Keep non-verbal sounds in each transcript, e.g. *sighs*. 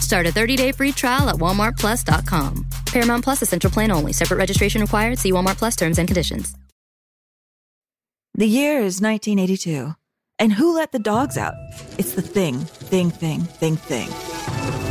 Start a 30-day free trial at walmartplus.com. Paramount Plus Essential Plan only. Separate registration required. See Walmart Plus terms and conditions. The year is 1982. And who let the dogs out? It's the thing, thing, thing, thing, thing.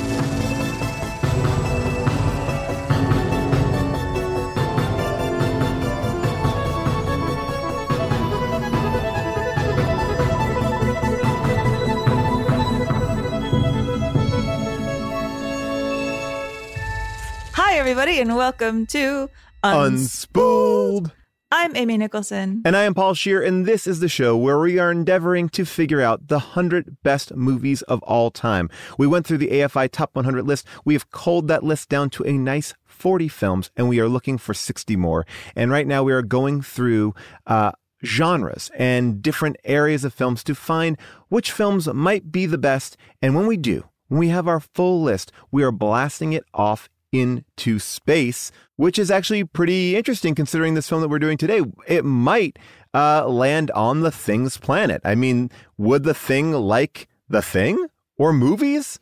Hi, everybody, and welcome to Unspooled. I'm Amy Nicholson. And I am Paul Scheer, and this is the show where we are endeavoring to figure out the 100 best movies of all time. We went through the AFI Top 100 list. We have culled that list down to a nice 40 films, and we are looking for 60 more. And right now we are going through uh, genres and different areas of films to find which films might be the best. And when we do, when we have our full list, we are blasting it off into space, which is actually pretty interesting considering this film that we're doing today. It might uh, land on the Thing's planet. I mean, would the Thing like the Thing or movies?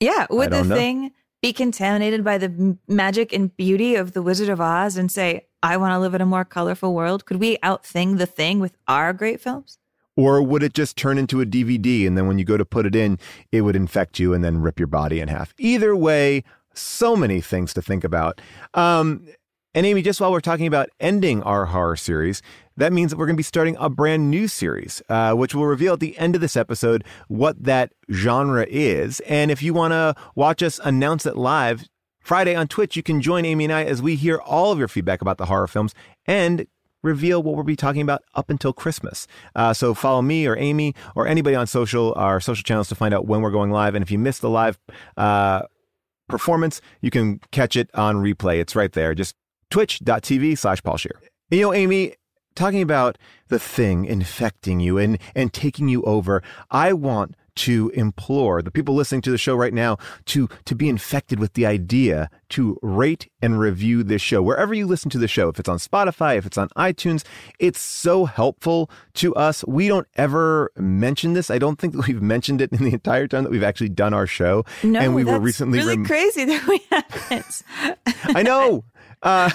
Yeah, would the know. thing be contaminated by the magic and beauty of the Wizard of Oz and say, I want to live in a more colorful world? Could we outthing the thing with our great films? Or would it just turn into a DVD and then when you go to put it in, it would infect you and then rip your body in half? Either way, so many things to think about. Um, and Amy, just while we're talking about ending our horror series, that means that we're going to be starting a brand new series, uh, which will reveal at the end of this episode what that genre is. And if you want to watch us announce it live Friday on Twitch, you can join Amy and I as we hear all of your feedback about the horror films and reveal what we'll be talking about up until Christmas. Uh, so follow me or Amy or anybody on social, our social channels to find out when we're going live. And if you missed the live, uh, performance, you can catch it on replay. It's right there. Just twitch.tv slash Paul Scheer. You know, Amy, talking about the thing infecting you and, and taking you over, I want to implore the people listening to the show right now to, to be infected with the idea to rate and review this show. Wherever you listen to the show, if it's on Spotify, if it's on iTunes, it's so helpful to us. We don't ever mention this. I don't think *laughs* that we've mentioned it in the entire time that we've actually done our show. No, and we were recently really rem- crazy that we *laughs* haven't. I know. *laughs* Uh,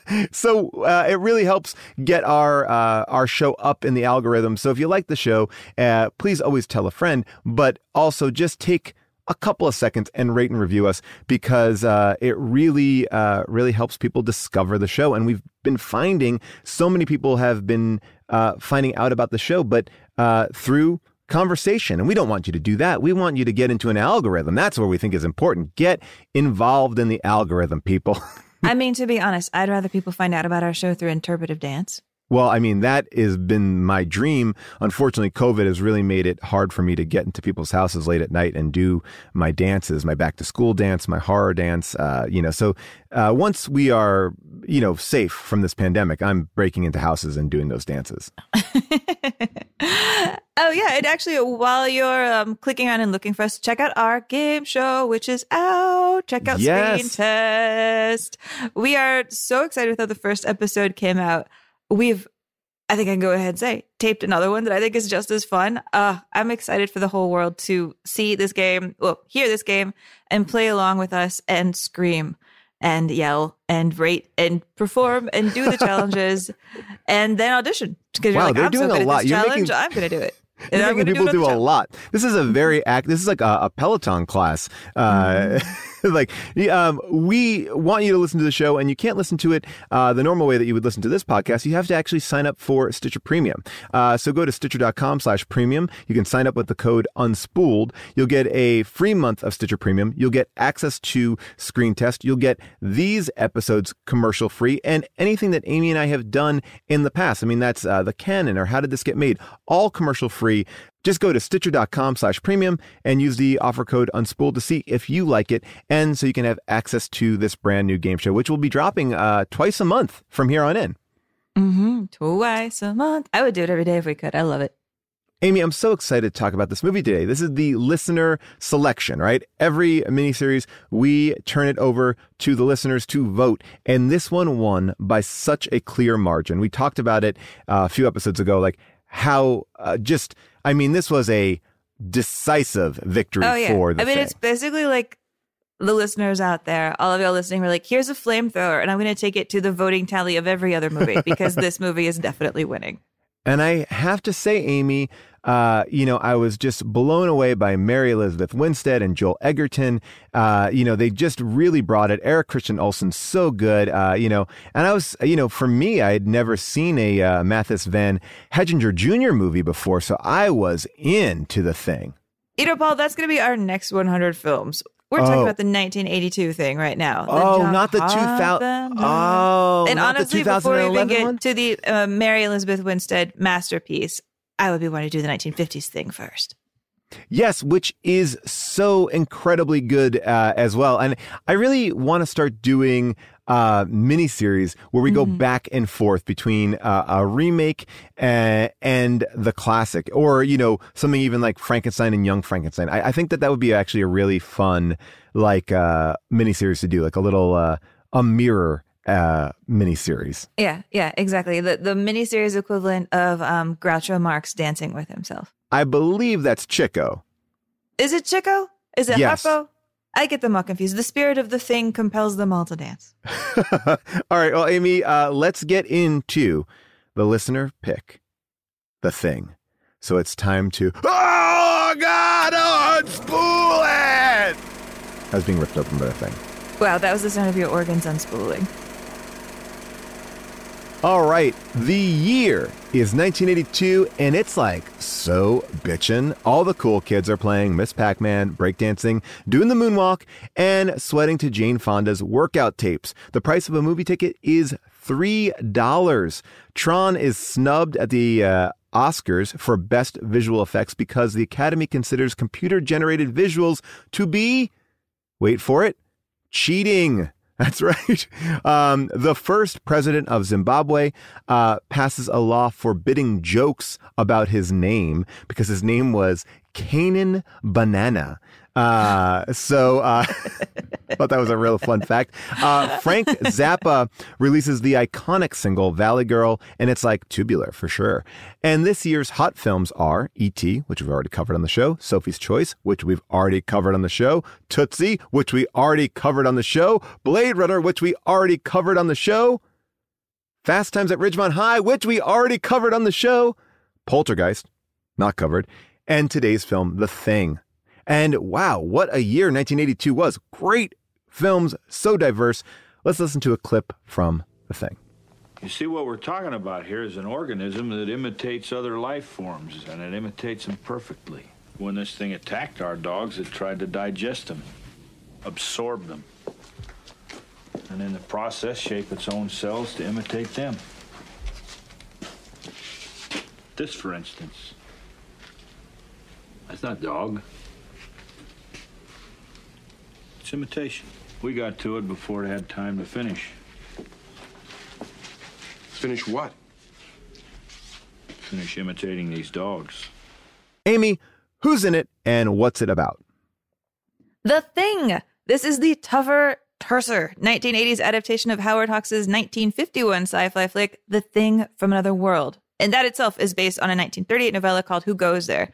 *laughs* so uh, it really helps get our uh, our show up in the algorithm. So if you like the show, uh, please always tell a friend, but also just take a couple of seconds and rate and review us because uh, it really uh, really helps people discover the show. And we've been finding so many people have been uh, finding out about the show, but uh, through conversation. And we don't want you to do that. We want you to get into an algorithm. That's where we think is important. Get involved in the algorithm, people. *laughs* I mean, to be honest, I'd rather people find out about our show through interpretive dance. Well, I mean, that has been my dream. Unfortunately, COVID has really made it hard for me to get into people's houses late at night and do my dances, my back to school dance, my horror dance. Uh, you know, so uh, once we are, you know, safe from this pandemic, I'm breaking into houses and doing those dances. *laughs* Oh yeah, and actually, while you're um, clicking on and looking for us, check out our game show, which is out. Check out Yes. Screen Test. We are so excited with how the first episode came out. We've, I think I can go ahead and say, taped another one that I think is just as fun. Uh, I'm excited for the whole world to see this game, well, hear this game, and play along with us and scream and yell and rate and perform and do the challenges *laughs* and then audition because Wow, you're like, they're I'm doing so a lot. You're challenge. making- I'm going to do it. *laughs* And You're I'm making people on do a lot. This is a very act. This is like a, a Peloton class. Uh, *laughs* *laughs* like um, we want you to listen to the show, and you can't listen to it uh, the normal way that you would listen to this podcast. You have to actually sign up for Stitcher Premium. Uh, so go to Stitcher.com/premium. You can sign up with the code Unspooled. You'll get a free month of Stitcher Premium. You'll get access to Screen Test. You'll get these episodes commercial free, and anything that Amy and I have done in the past. I mean, that's uh, the canon or how did this get made? All commercial free. Just go to stitcher.com slash premium and use the offer code unspooled to see if you like it. And so you can have access to this brand new game show, which will be dropping uh, twice a month from here on in. Mm-hmm. Twice a month. I would do it every day if we could. I love it. Amy, I'm so excited to talk about this movie today. This is the listener selection, right? Every miniseries, we turn it over to the listeners to vote. And this one won by such a clear margin. We talked about it uh, a few episodes ago, like how uh, just, I mean, this was a decisive victory Oh, yeah. for the I mean, thing. it's basically like the listeners out there, all of y'all listening, were like, here's a flamethrower, and I'm going to take it to the voting tally of every other movie because *laughs* this movie is definitely winning. And I have to say, Amy, uh, you know, I was just blown away by Mary Elizabeth Winstead and Joel Edgerton. Uh, you know, they just really brought it. Eric Christian Olsen, so good. Uh, you know, and I was, you know, for me, I had never seen a uh, Matthijs van Heijningen Jr. movie before, so I was into the thing. You know, Paul, that's going to be our next 100 films. We're talking Oh. about the 1982 thing right now. Oh, John not the 2000. Oh, and not honestly, the before we even get one? to the uh, Mary Elizabeth Winstead masterpiece, I would be wanting to do the 1950s thing first. Yes, which is so incredibly good uh, as well. And I really want to start doing uh, miniseries where we go back and forth between uh, a remake uh, and the classic, or you know something even like Frankenstein and Young Frankenstein. I, I think that that would be actually a really fun like uh, miniseries to do, like a little uh, a mirror uh, miniseries. Yeah, yeah, exactly. The the miniseries equivalent of um, Groucho Marx dancing with himself. I believe that's Chico. Is it Chico? Is it Yes. Harpo? I get them all confused. The spirit of the thing compels them all to dance. *laughs* All right. Well, Amy, uh, let's get into the listener pick, the thing. So it's time to. Oh, God, unspool it! I was being ripped open by the thing. Wow, that was the sound of your organs unspooling. All right. The year is 1982, and it's like so bitchin'. All the cool kids are playing Miss Pac Man, breakdancing, doing the moonwalk, and sweating to Jane Fonda's workout tapes. The price of a movie ticket is $3. Tron is snubbed at the uh, Oscars for Best Visual Effects because the Academy considers computer generated visuals to be, wait for it, cheating. *laughs* That's right. Um, the first president of Zimbabwe uh, passes a law forbidding jokes about his name because his name was Canaan Banana. Uh, so uh, I *laughs* thought that was a real fun fact. Uh, Frank Zappa releases the iconic single Valley Girl, and it's like tubular for sure. And this year's hot films are E.T., which we've already covered on the show, Sophie's Choice, which we've already covered on the show, Tootsie, which we already covered on the show, Blade Runner, which we already covered on the show, Fast Times at Ridgemont High, which we already covered on the show, Poltergeist, not covered, and today's film, The Thing. And wow, what a year 1982 was. Great films, so diverse. Let's listen to a clip from The Thing. You see, what we're talking about here is an organism that imitates other life forms, and it imitates them perfectly. When this thing attacked our dogs, it tried to digest them, absorb them, and in the process, shape its own cells to imitate them. This, for instance. That's not dog. It's imitation. We got to it before it had time to finish. Finish what? Finish imitating these dogs. Amy, who's in it and what's it about? The Thing. This is the tougher, terser 1980s adaptation of Howard Hawks' 1951 sci-fi flick, The Thing from Another World. And that itself is based on a 1938 novella called Who Goes There?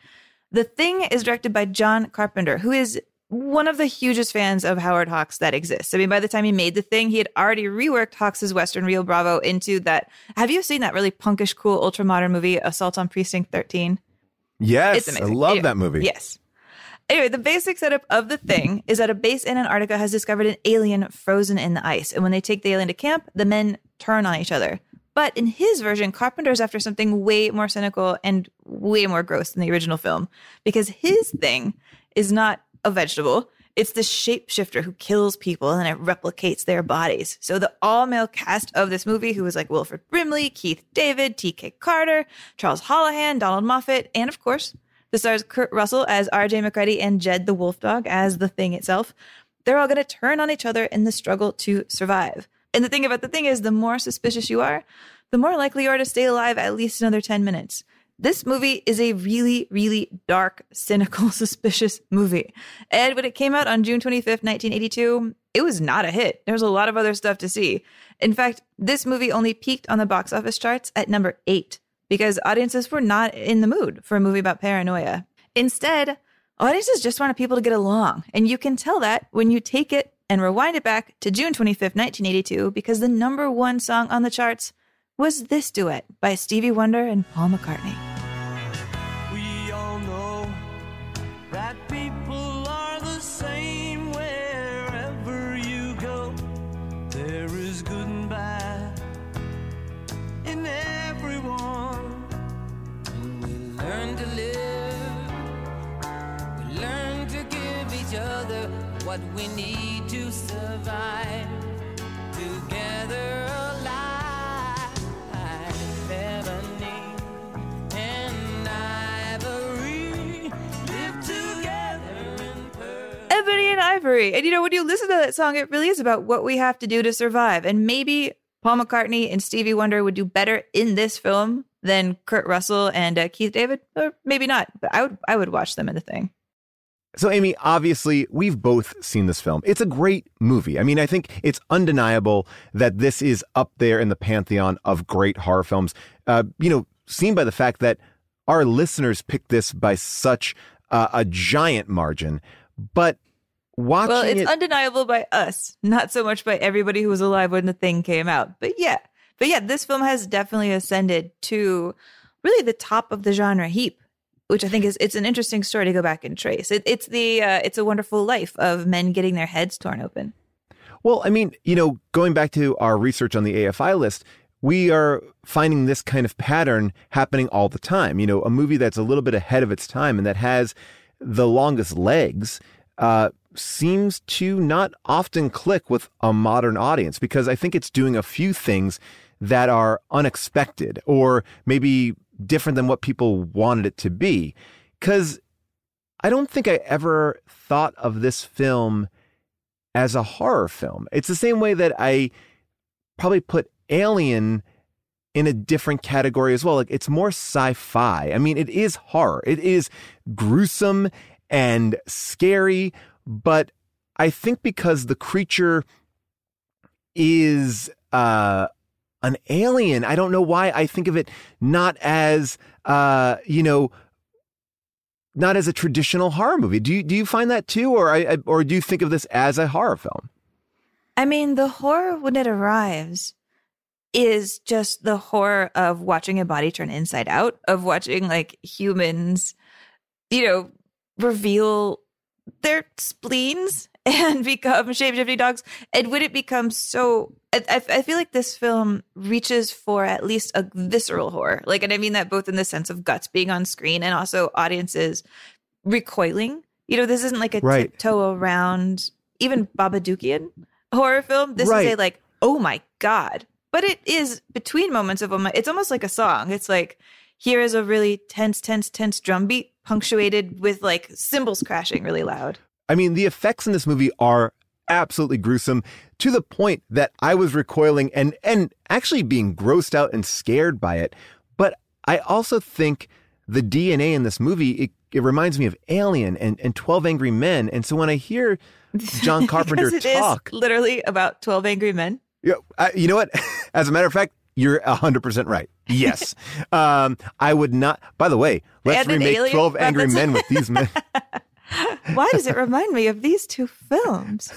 The Thing is directed by John Carpenter, who is one of the hugest fans of Howard Hawks that exists. I mean, by the time he made the thing, he had already reworked Hawks' Western Rio Bravo into that. Have you seen that really punkish, cool, ultra modern movie, Assault on Precinct 13? Yes, I love Anyway, that movie. Yes. Anyway, the basic setup of the thing is that a base in Antarctica has discovered an alien frozen in the ice. And when they take the alien to camp, the men turn on each other. But in his version, Carpenter's after something way more cynical and way more gross than the original film because his thing is not a vegetable. It's the shapeshifter who kills people and it replicates their bodies. So the all male cast of this movie, who was like Wilford Brimley, Keith David, T.K. Carter, Charles Hallahan, Donald Moffat, and of course, the stars Kurt Russell as R.J. MacReady and Jed the Wolf Dog as the thing itself. They're all going to turn on each other in the struggle to survive. And the thing about the thing is, the more suspicious you are, the more likely you are to stay alive at least another 10 minutes. This movie is a really, really dark, cynical, *laughs* suspicious movie. And when it came out on June 25th, 1982, it was not a hit. There was a lot of other stuff to see. In fact, this movie only peaked on the box office charts at number eight because audiences were not in the mood for a movie about paranoia. Instead, audiences just wanted people to get along. And you can tell that when you take it and rewind it back to June 25th, 1982, because the number one song on the charts was this duet by Stevie Wonder and Paul McCartney. We all know that people And you know, when you listen to that song, it really is about what we have to do to survive. And maybe Paul McCartney and Stevie Wonder would do better in this film than Kurt Russell and uh, Keith David, or maybe not. But I would, I would watch them in the thing. So, Amy, obviously, we've both seen this film. It's a great movie. I mean, I think it's undeniable that this is up there in the pantheon of great horror films. Uh, you know, seen by the fact that our listeners picked this by such uh, a giant margin. But watching Well, it's it, undeniable by us, not so much by everybody who was alive when the thing came out. But yeah, but yeah, this film has definitely ascended to really the top of the genre heap, which I think is it's an interesting story to go back and trace. It, it's the uh, it's a wonderful life of men getting their heads torn open. Well, I mean, you know, going back to our research on the AFI list, we are finding this kind of pattern happening all the time. You know, a movie that's a little bit ahead of its time and that has the longest legs uh, seems to not often click with a modern audience because I think it's doing a few things that are unexpected or maybe different than what people wanted it to be. Because I don't think I ever thought of this film as a horror film. It's the same way that I probably put Alien in a different category as well. Like it's more sci-fi. I mean, it is horror. It is gruesome and scary, but I think because the creature is uh an alien, I don't know why I think of it not as uh, you know, not as a traditional horror movie. Do you do you find that too, or I, or do you think of this as a horror film? I mean, the horror when it arrives is just the horror of watching a body turn inside out, of watching like humans, you know, reveal their spleens *laughs* and become shapeshifting dogs. And would it become so, I, I feel like this film reaches for at least a visceral horror. Like, and I mean that both in the sense of guts being on screen and also audiences recoiling. You know, this isn't like a Right. tiptoe around even Babadookian horror film. This Right. is a like, oh my god. But it is between moments of oh my, it's almost like a song. It's like here is a really tense, tense, tense drum beat punctuated with like cymbals crashing really loud. I mean, the effects in this movie are absolutely gruesome to the point that I was recoiling and and actually being grossed out and scared by it. But I also think the DNA in this movie it it reminds me of Alien and, and 12 Angry Men. And so when I hear *laughs* John Carpenter Because it is talk, literally about 12 Angry Men. Yeah, I, you know what? *laughs* As a matter of fact, you're 100% right. Yes. um, I would not. By the way, let's And remake alien 12 Angry. Men with these men. *laughs* *laughs* Why does it remind me of these two films?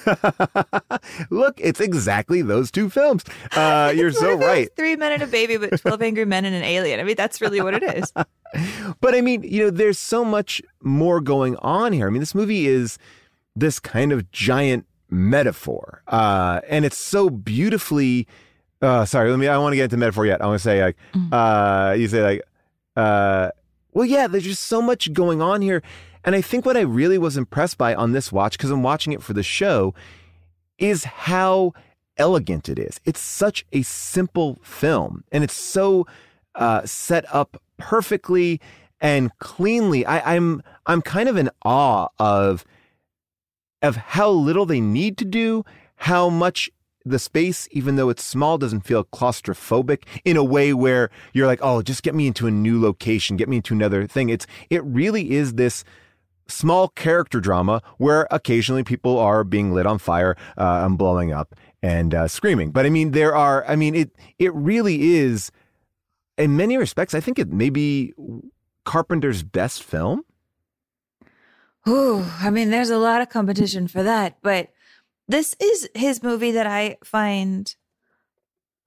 *laughs* Look, it's exactly those two films. Uh, you're so if it was right. Three Men and a Baby, but 12 Angry Men and an Alien. I mean, that's really what it is. But I mean, you know, there's so much more going on here. I mean, this movie is this kind of giant metaphor, uh, and it's so beautifully. Uh, sorry, let me. I want to get into metaphor yet. I want to say like, uh, you say like, uh, well, yeah. There's just so much going on here, and I think what I really was impressed by on this watch, because I'm watching it for the show, is how elegant it is. It's such a simple film, and it's so uh, set up perfectly and cleanly. I, I'm I'm kind of in awe of of how little they need to do, how much the space, even though it's small, doesn't feel claustrophobic in a way where you're like, oh, just get me into a new location, get me into another thing. It's it really is this small character drama where occasionally people are being lit on fire uh, and blowing up and uh, screaming. But I mean, there are. I mean, it it really is. In many respects, I think it may be Carpenter's best film. Ooh, I mean, there's a lot of competition for that, but this is his movie that I find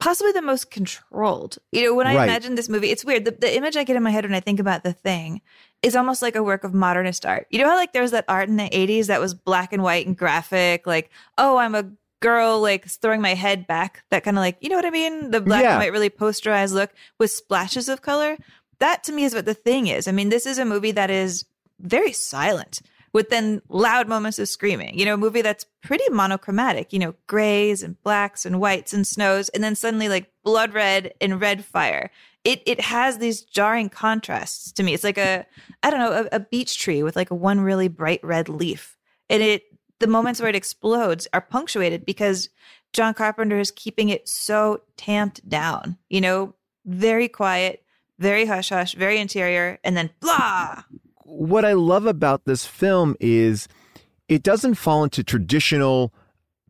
possibly the most controlled. You know, when I Right. imagine this movie, it's weird. The, the image I get in my head when I think about the thing is almost like a work of modernist art. You know how like there was that art in the 80s that was black and white and graphic, like, oh, I'm a girl like throwing my head back, that kind of like, you know what I mean? The black Yeah. and white really posterized look with splashes of color. That to me is what the thing is. I mean, this is a movie that is very silent with then loud moments of screaming. You know, a movie that's pretty monochromatic, you know, grays and blacks and whites and snows, and then suddenly like blood red and red fire. It it has these jarring contrasts to me. It's like a I don't know, a, a beech tree with like one really bright red leaf. And it the moments where it explodes are punctuated because John Carpenter is keeping it so tamped down, you know, very quiet, very hush hush, very interior, and then blah. What I love about this film is it doesn't fall into traditional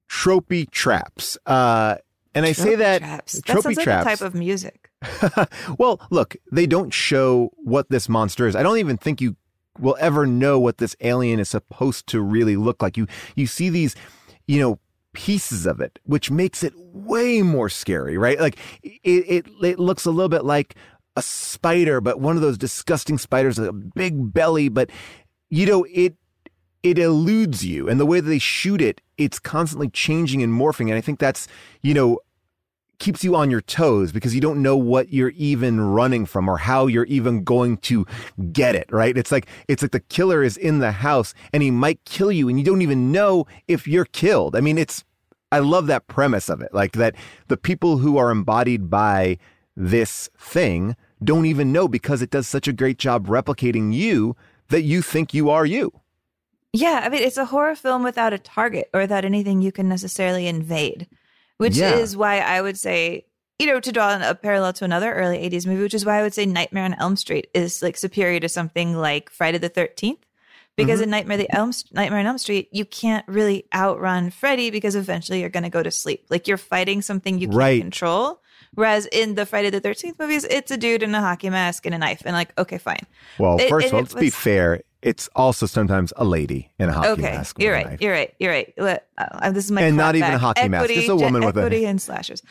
tropey traps. Uh, and I say Tropey that traps. That tropey sounds like traps. a type of music. *laughs* well, look, they don't show what this monster is. I don't even think you will ever know what this alien is supposed to really look like. You you see these, you know, pieces of it, which makes it way more scary, right? Like it it, it looks a little bit like a spider, but one of those disgusting spiders with a big belly, but you know, it it eludes you. And the way that they shoot it it's constantly changing and morphing. And i think that's you know keeps you on your toes because you don't know what you're even running from or how you're even going to get it right? It's like it's like the killer is in the house and he might kill you and you don't even know if you're killed. I mean it's i love that premise of it like that the people who are embodied by this thing don't even know because it does such a great job replicating you that you think you are you Yeah, I mean, it's a horror film without a target or without anything you can necessarily invade, which Yeah. is why I would say, you know, to draw a parallel to another early 80s movie, which is why I would say Nightmare on Elm Street is like superior to something like Friday the 13th. Because Mm-hmm. in Nightmare the Elm Nightmare on Elm Street, you can't really outrun Freddy because eventually you're going to go to sleep. Like you're fighting something you can't Right. control. Whereas in the Friday the 13th movies, it's a dude in a hockey mask and a knife, and like, okay, fine. Well, It- first of all, it let's be fair. It's also sometimes a lady in a hockey okay, mask. with you're right. knife. You're right. You're right. Let- uh, this is my And not clapback. even a hockey mask, Equity, just a woman ge- with a- equity and slashers.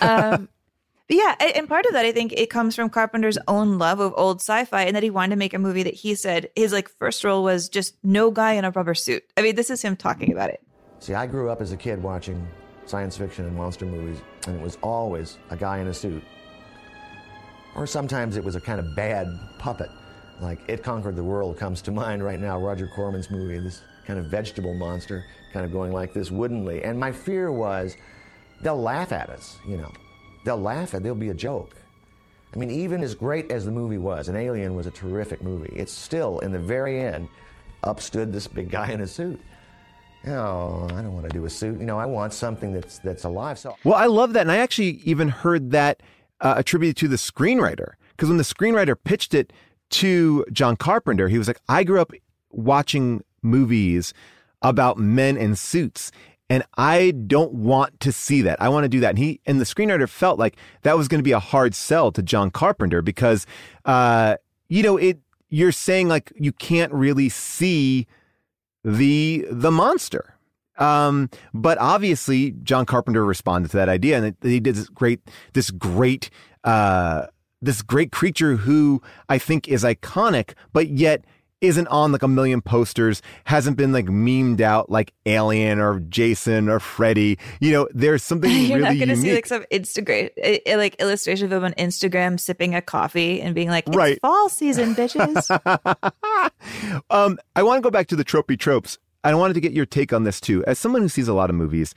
Um, *laughs* yeah, a- and part of that I think it comes from Carpenter's own love of old sci-fi, and that he wanted to make a movie that he said his like first role was just no guy in a rubber suit. I mean, this is him talking about it. See, I grew up as a kid watching science fiction and monster movies, and it was always a guy in a suit. Or sometimes it was a kind of bad puppet, like It Conquered the World comes to mind right now, Roger Corman's movie, this kind of vegetable monster, kind of going like this woodenly. And my fear was they'll laugh at us, you know. They'll laugh at, there'll be a joke. I mean, even as great as the movie was, and Alien was a terrific movie, it's still, in the very end, up stood this big guy in a suit. Oh, I don't want to do a suit. You know, I want something that's that's alive. So Well, I love that. And I actually even heard that uh, attributed to the screenwriter. Because when the screenwriter pitched it to John Carpenter, he was like, I grew up watching movies about men in suits. And I don't want to see that. I want to do that. And he and the screenwriter felt like that was going to be a hard sell to John Carpenter because, uh, you know, it. You're saying like you can't really see the the monster. Um, but obviously, John Carpenter responded to that idea, and he did this great, this great, uh, this great creature who I think is iconic, but yet isn't on like a million posters, hasn't been like memed out like Alien or Jason or Freddy. You know, there's *laughs* something You're really not going to see like some Instagram, like illustration of him on Instagram sipping a coffee and being like, "It's Right. fall season, bitches." *laughs* um, I want to go back to the tropey tropes. I wanted to get your take on this too. As someone who sees a lot of movies,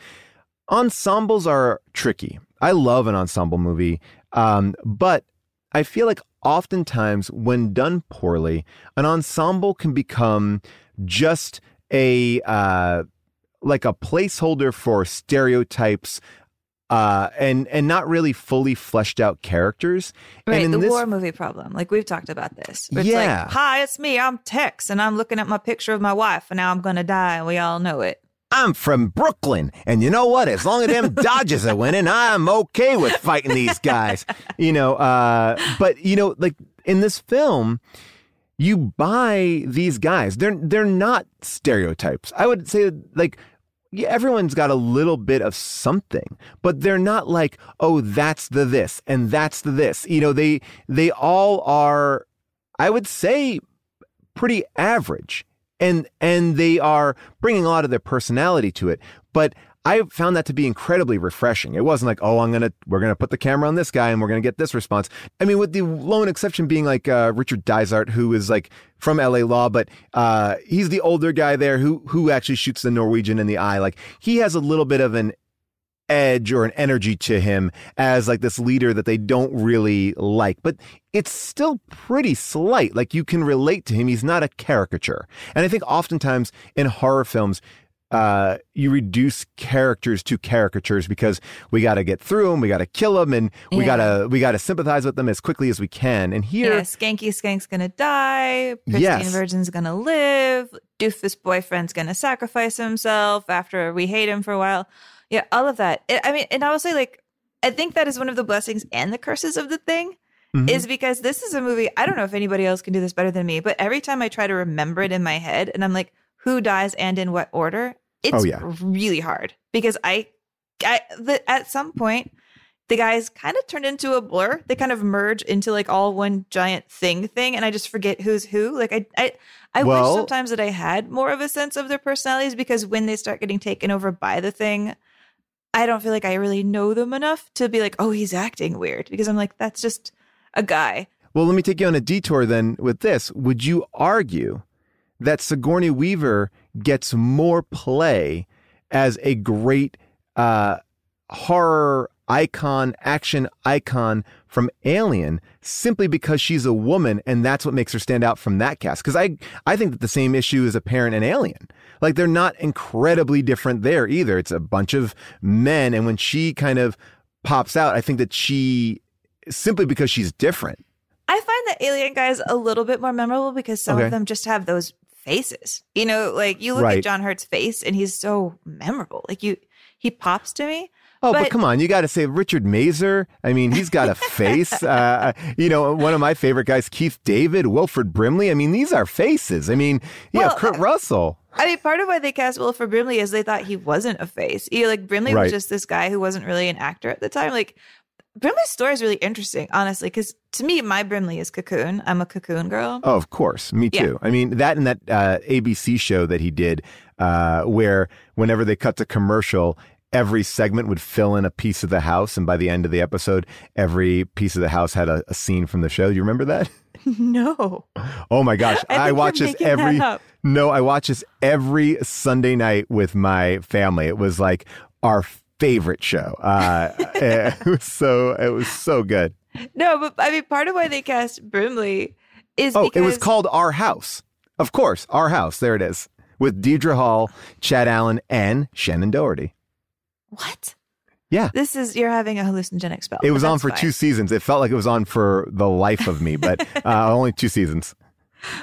ensembles are tricky. I love an ensemble movie, um, but I feel like oftentimes when done poorly, an ensemble can become just a uh, like a placeholder for stereotypes. Uh, and and not really fully fleshed out characters. right, and in the this war movie problem. Like we've talked about this. It's Yeah. like, "Hi, it's me. I'm Tex, and I'm looking at my picture of my wife, and now I'm going to die, and we all know it." I'm from Brooklyn, and you know what? As long as them Dodgers are winning, I'm okay with fighting these guys. You know, uh, but you know, like in this film, you buy these guys. They're they're not stereotypes. I would say like yeah, everyone's got a little bit of something, but they're not like, oh, that's the this and that's the this. You know, they they all are, I would say, pretty average, and and they are bringing a lot of their personality to it. But I found that to be incredibly refreshing. It wasn't like, oh, I'm gonna we're gonna put the camera on this guy and we're gonna get this response. I mean, with the lone exception being like uh, Richard Dysart, who is like from LA Law, but uh, he's the older guy there who who actually shoots the Norwegian in the eye. Like he has a little bit of an edge or an energy to him as like this leader that they don't really like but it's still pretty slight like you can relate to him he's not a caricature and i think oftentimes in horror films uh, you reduce characters to caricatures because we got to get through them, we got to kill them, and we Yeah. gotta we gotta sympathize with them as quickly as we can. And here, Yeah, Skanky Skank's gonna die. Pristine Yes. Virgin's gonna live. Doofus boyfriend's gonna sacrifice himself after we hate him for a while. Yeah, all of that. I mean, and I will say, like, I think that is one of the blessings and the curses of the thing. Mhm. Is because this is a movie. I don't know if anybody else can do this better than me, but every time I try to remember it in my head, and I'm like, who dies and in what order? It's Oh, yeah. really hard because I, I the, at some point the guys kind of turned into a blur. They kind of merge into like all one giant thing thing, and I just forget who's who. Like I I I Well- wish sometimes that I had more of a sense of their personalities because when they start getting taken over by the thing, I don't feel like I really know them enough to be like, oh, he's acting weird because I'm like, that's just a guy. Well, let me take you on a detour then with this. Would you argue that Sigourney Weaver gets more play as a great uh, horror icon, action icon from Alien simply because she's a woman and that's what makes her stand out from that cast? Because I, I think that the same issue is apparent in Alien. Like they're not incredibly different there either. It's a bunch of men. And when she kind of pops out, I think that she, simply because she's different. I find the alien guys a little bit more memorable because some Okay. of them just have those faces. You know, like you look Right. at John Hurt's face and he's so memorable. Like you, he pops to me. Oh, but, come on, you got to say Richard Masur. I mean, he's got a face. *laughs* uh, you know, one of my favorite guys, Keith David, Wilford Brimley. I mean, these are faces. I mean, yeah, Well, Kurt Russell. I mean, part of why they cast Wilford Brimley is they thought he wasn't a face. You know, like Brimley Right. was just this guy who wasn't really an actor at the time. Like Brimley's story is really interesting, honestly, because to me, my Brimley is Cocoon. I'm a Cocoon girl. Oh, of course, me Yeah. too. I mean, that and that uh, ABC show that he did, uh, where whenever they cut to commercial. Every segment would fill in a piece of the house, and by the end of the episode, every piece of the house had a, a scene from the show. Do you remember that? *laughs* *laughs* no. Oh my gosh, I I, watch this every. No, I watch this every Sunday night with my family. It was like our favorite show. Uh, *laughs* it was so it was so good. No, but I mean, part of why they cast Brimley is Oh, because it was called Our House. Of course, Our House. There it is. With Deidre Hall, Chad Allen, and Shannen Doherty. what? Yeah. This is you're having a hallucinogenic spell. It was on for fine. two seasons. It felt like it was on for the life of me, but *laughs* uh, only two seasons.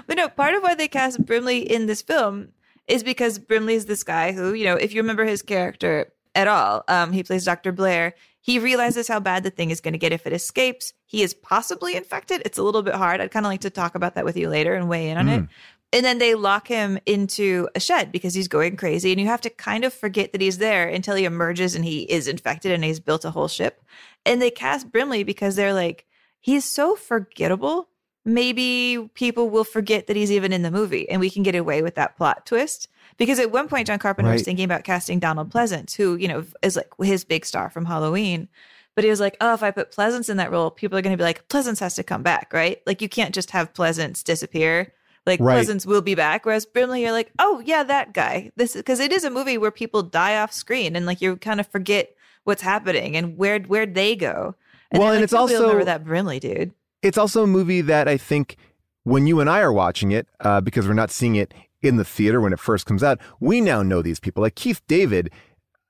But no, part of why they cast Brimley in this film is because Brimley is this guy who, you know, if you remember his character at all, um, he plays Dr. Blair. He realizes how bad the thing is going to get if it escapes. He is possibly infected. It's a little bit hard. I'd kind of like to talk about that with you later and weigh in on it. And then they lock him into a shed because he's going crazy. And you have to kind of forget that he's there until he emerges and he is infected and he's built a whole ship. And they cast Brimley because they're like, he's so forgettable. Maybe people will forget that he's even in the movie and we can get away with that plot twist. Because at one point, John Carpenter was thinking about casting Donald Pleasence, who, you know, is like his big star from Halloween. But he was like, oh, if I put Pleasence in that role, people are going to be like, Pleasence has to come back, right? Like, you can't just have Pleasence disappear. Like, Right. Pleasence will be back. Whereas Brimley, you're like, oh, yeah, that guy. This is because it is a movie where people die off screen and like you kind of forget what's happening and where where'd they go. Well, then, and like, it's also- remember that Brimley dude. It's also a movie that I think when you and I are watching it, uh, because we're not seeing it in the theater when it first comes out, we now know these people. Like Keith David,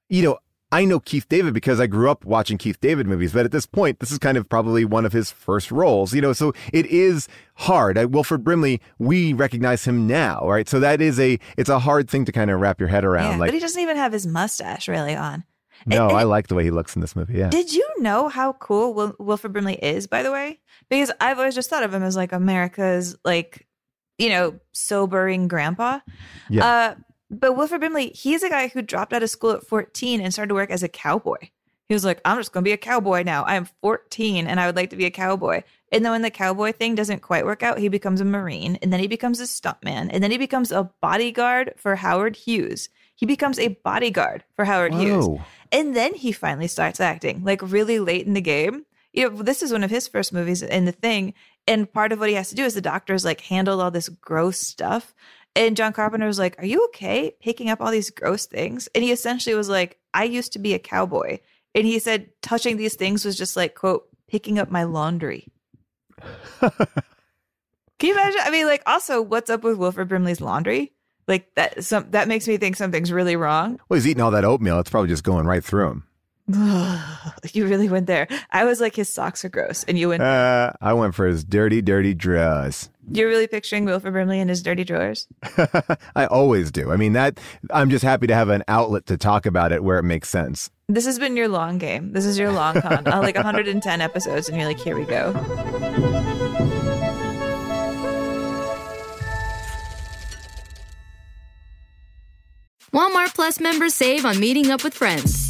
you know, I know Keith David because I grew up watching Keith David movies, but at this point, this is kind of probably one of his first roles, you know, so it is hard. Wilford Brimley, we recognize him now, right? So that is a, it's a hard thing to kind of wrap your head around. Yeah, like, but he doesn't even have his mustache really on. no, and- I like the way he looks in this movie. Yeah. Did you know how cool Wil- Wilford Brimley is, by the way? Because I've always just thought of him as like America's like, you know, sobering grandpa. Yeah. Uh, but Wilford Brimley, he's a guy who dropped out of school at 14 and started to work as a cowboy. He was like, I'm just going to be a cowboy now. I am 14 and I would like to be a cowboy. And then when the cowboy thing doesn't quite work out, he becomes a Marine and then he becomes a stuntman and then he becomes a bodyguard for Howard Hughes. He becomes a bodyguard for Howard Hughes. And then he finally starts acting like really late in the game. You know, this is one of his first movies in the thing. And part of what he has to do is the doctors like handle all this gross stuff. And John Carpenter was like, Are you okay picking up all these gross things? And he essentially was like, I used to be a cowboy. And he said touching these things was just like, quote, picking up my laundry. *laughs* Can you imagine? I mean, like, also, what's up with Wilford Brimley's laundry? Like that, some that makes me think something's really wrong. Well, he's eating all that oatmeal. It's probably just going right through him. *sighs* you really went there. I was like, his socks are gross, and you went. Uh, I went for his dirty, dirty drawers. You're really picturing Wilford Brimley in his dirty drawers. *laughs* I always do. I mean, that I'm just happy to have an outlet to talk about it where it makes sense. This has been your long game. This is your long con. uh, like 110 episodes, and you're like, here we go. Walmart Plus members save on meeting up with friends.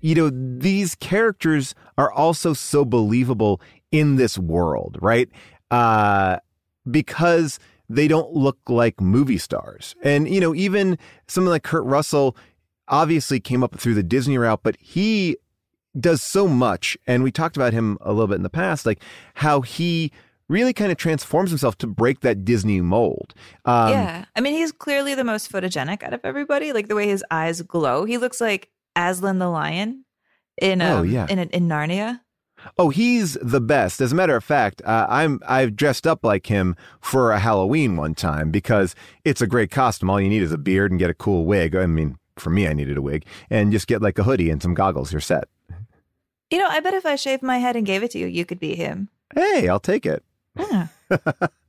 You know, these characters are also so believable in this world, right? Uh, because they don't look like movie stars. And, you know, even someone like Kurt Russell obviously came up through the Disney route, but he does so much. And we talked about him a little bit in the past, like how he really kind of transforms himself to break that Disney mold. Um, yeah. I mean, he's clearly the most photogenic out of everybody. Like the way his eyes glow. He looks like Aslan the lion in um, Oh, yeah. in in Narnia. Oh, he's the best. As a matter of fact, uh, I'm I've dressed up like him for a Halloween one time because it's a great costume. All you need is a beard and get a cool wig. I mean, for me, I needed a wig and just get like a hoodie and some goggles. You're set. You know, I bet if I shaved my head and gave it to you, you could be him. Hey, I'll take it. Yeah. *laughs*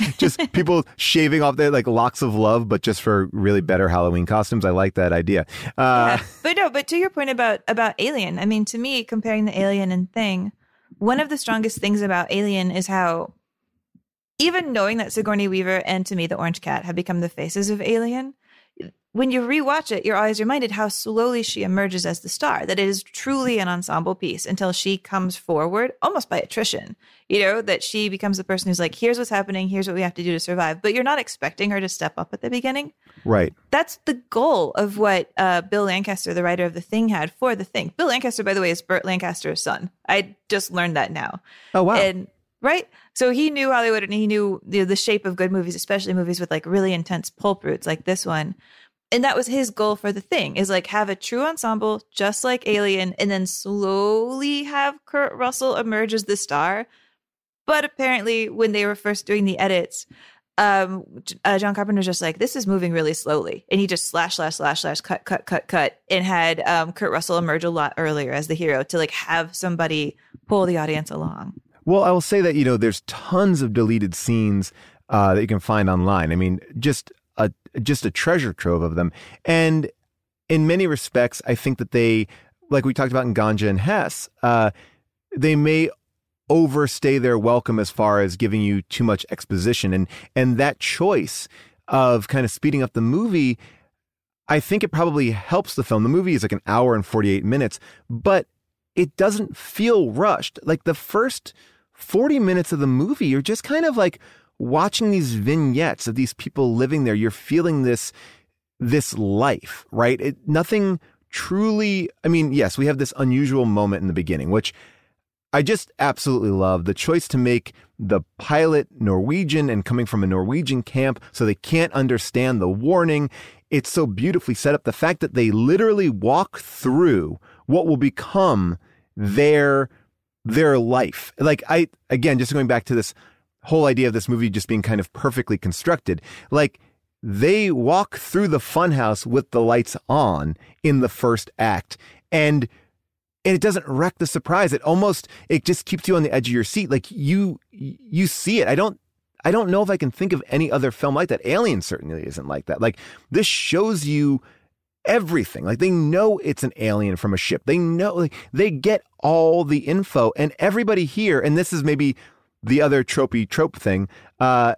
*laughs* just people shaving off their like locks of love, but just for really better Halloween costumes. I like that idea. Uh, Yeah. But no, but to your point about about Alien, I mean, to me, comparing the Alien and Thing, one of the strongest things about Alien is how, even knowing that Sigourney Weaver and to me the Orange Cat have become the faces of Alien, when you rewatch it, you're always reminded how slowly she emerges as the star. That it is truly an ensemble piece until she comes forward, almost by attrition. You know that she becomes the person who's like, "Here's what's happening. Here's what we have to do to survive." But you're not expecting her to step up at the beginning right. that's the goal of what uh, Bill Lancaster, the writer of The Thing, had for The Thing. Bill Lancaster, by the way, is Burt Lancaster's son. I just learned that now. Oh wow. And right, so he knew Hollywood and he knew the, the shape of good movies, especially movies with like really intense pulp roots like this one. And that was his goal for The Thing: is like have a true ensemble, just like Alien, and then slowly have Kurt Russell emerge as the star. But apparently, when they were first doing the edits, um uh, John Carpenter's just like this is moving really slowly and he just slash slash slash slash cut cut cut cut and had um Kurt Russell emerge a lot earlier as the hero to like have somebody pull the audience along. Well, I will say that you know there's tons of deleted scenes uh, that you can find online. I mean, just just a treasure trove of them, and in many respects, I think that they, like we talked about in Ganja and Hess, uh, they may overstay their welcome as far as giving you too much exposition, and and that choice of kind of speeding up the movie. I think it probably helps the film. The movie is like an hour and 48 minutes, but it doesn't feel rushed. Like the first 40 minutes of the movie, you're just kind of like watching these vignettes of these people living there. You're feeling this this life, right? It, nothing truly I mean, yes, we have this unusual moment in the beginning, which I just absolutely love the choice to make the pilot Norwegian and coming from a Norwegian camp so they can't understand the warning. It's so beautifully set up. The fact that they literally walk through what will become their their life. Like I again, just going back to this whole idea of this movie just being kind of perfectly constructed. Like they walk through the funhouse with the lights on in the first act and and it doesn't wreck the surprise. It almost it just keeps you on the edge of your seat. Like you you see it. I don't I don't know if I can think of any other film like that. Alien certainly isn't like that. Like this shows you everything. Like they know it's an alien from a ship. They know like, they get all the info and everybody here and this is maybe the other tropey trope thing uh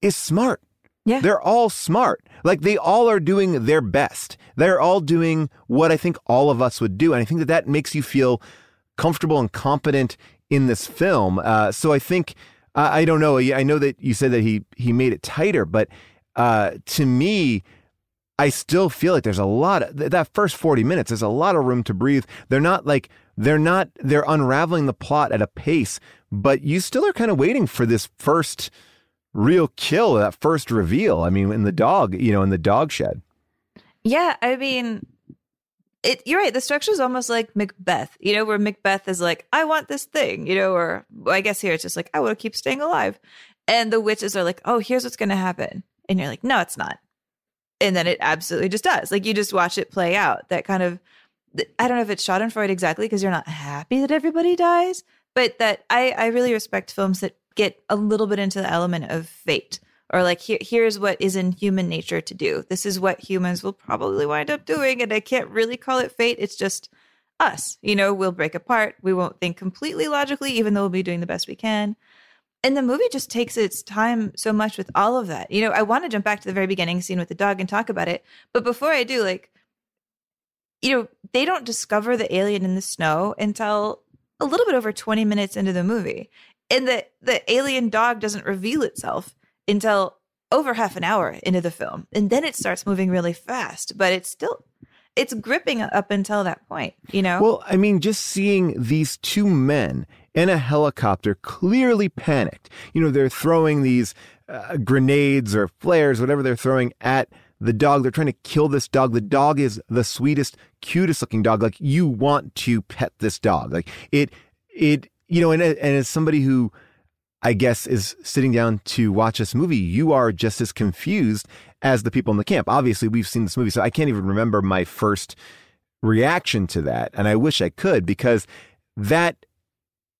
is smart. Yeah. They're all smart. Like they all are doing their best. They're all doing what I think all of us would do. And I think that that makes you feel comfortable and competent in this film. Uh, so I think, uh, I don't know. I know that you said that he, he made it tighter, but uh, to me, I still feel like there's a lot of that first 40 minutes, there's a lot of room to breathe. They're not like, they're not, they're unraveling the plot at a pace, but you still are kind of waiting for this first real kill, that first reveal. I mean, in the dog, you know, in the dog shed. Yeah, I mean, it. You're right. The structure is almost like Macbeth. You know, where Macbeth is like, "I want this thing," you know, or well, I guess here it's just like, "I want to keep staying alive," and the witches are like, "Oh, here's what's going to happen," and you're like, "No, it's not," and then it absolutely just does. Like you just watch it play out. That kind of, I don't know if it's Schadenfreude exactly because you're not happy that everybody dies, but that I I really respect films that get a little bit into the element of fate or like here, here's what is in human nature to do. This is what humans will probably wind up doing and i can't really call it fate. It's just us. You know we'll break apart. We won't think completely logically even though we'll be doing the best we can. And the movie just takes its time so much with all of that. You know i want to jump back to the very beginning scene with the dog and talk about it but before i do like you know they don't discover the alien in the snow until a little bit over 20 minutes into the movie and the the alien dog doesn't reveal itself until over half an hour into the film and then it starts moving really fast but it's still it's gripping up until that point you know Well, I mean, just seeing these two men in a helicopter clearly panicked. You know, they're throwing these uh, grenades or flares, whatever they're throwing at the dog. They're trying to kill this dog. The dog is the sweetest, cutest looking dog. Like you want to pet this dog. Like it, it, you know, and, and as somebody who I guess is sitting down to watch this movie, you are just as confused as the people in the camp. Obviously, we've seen this movie, so I can't even remember my first reaction to that. And I wish I could because that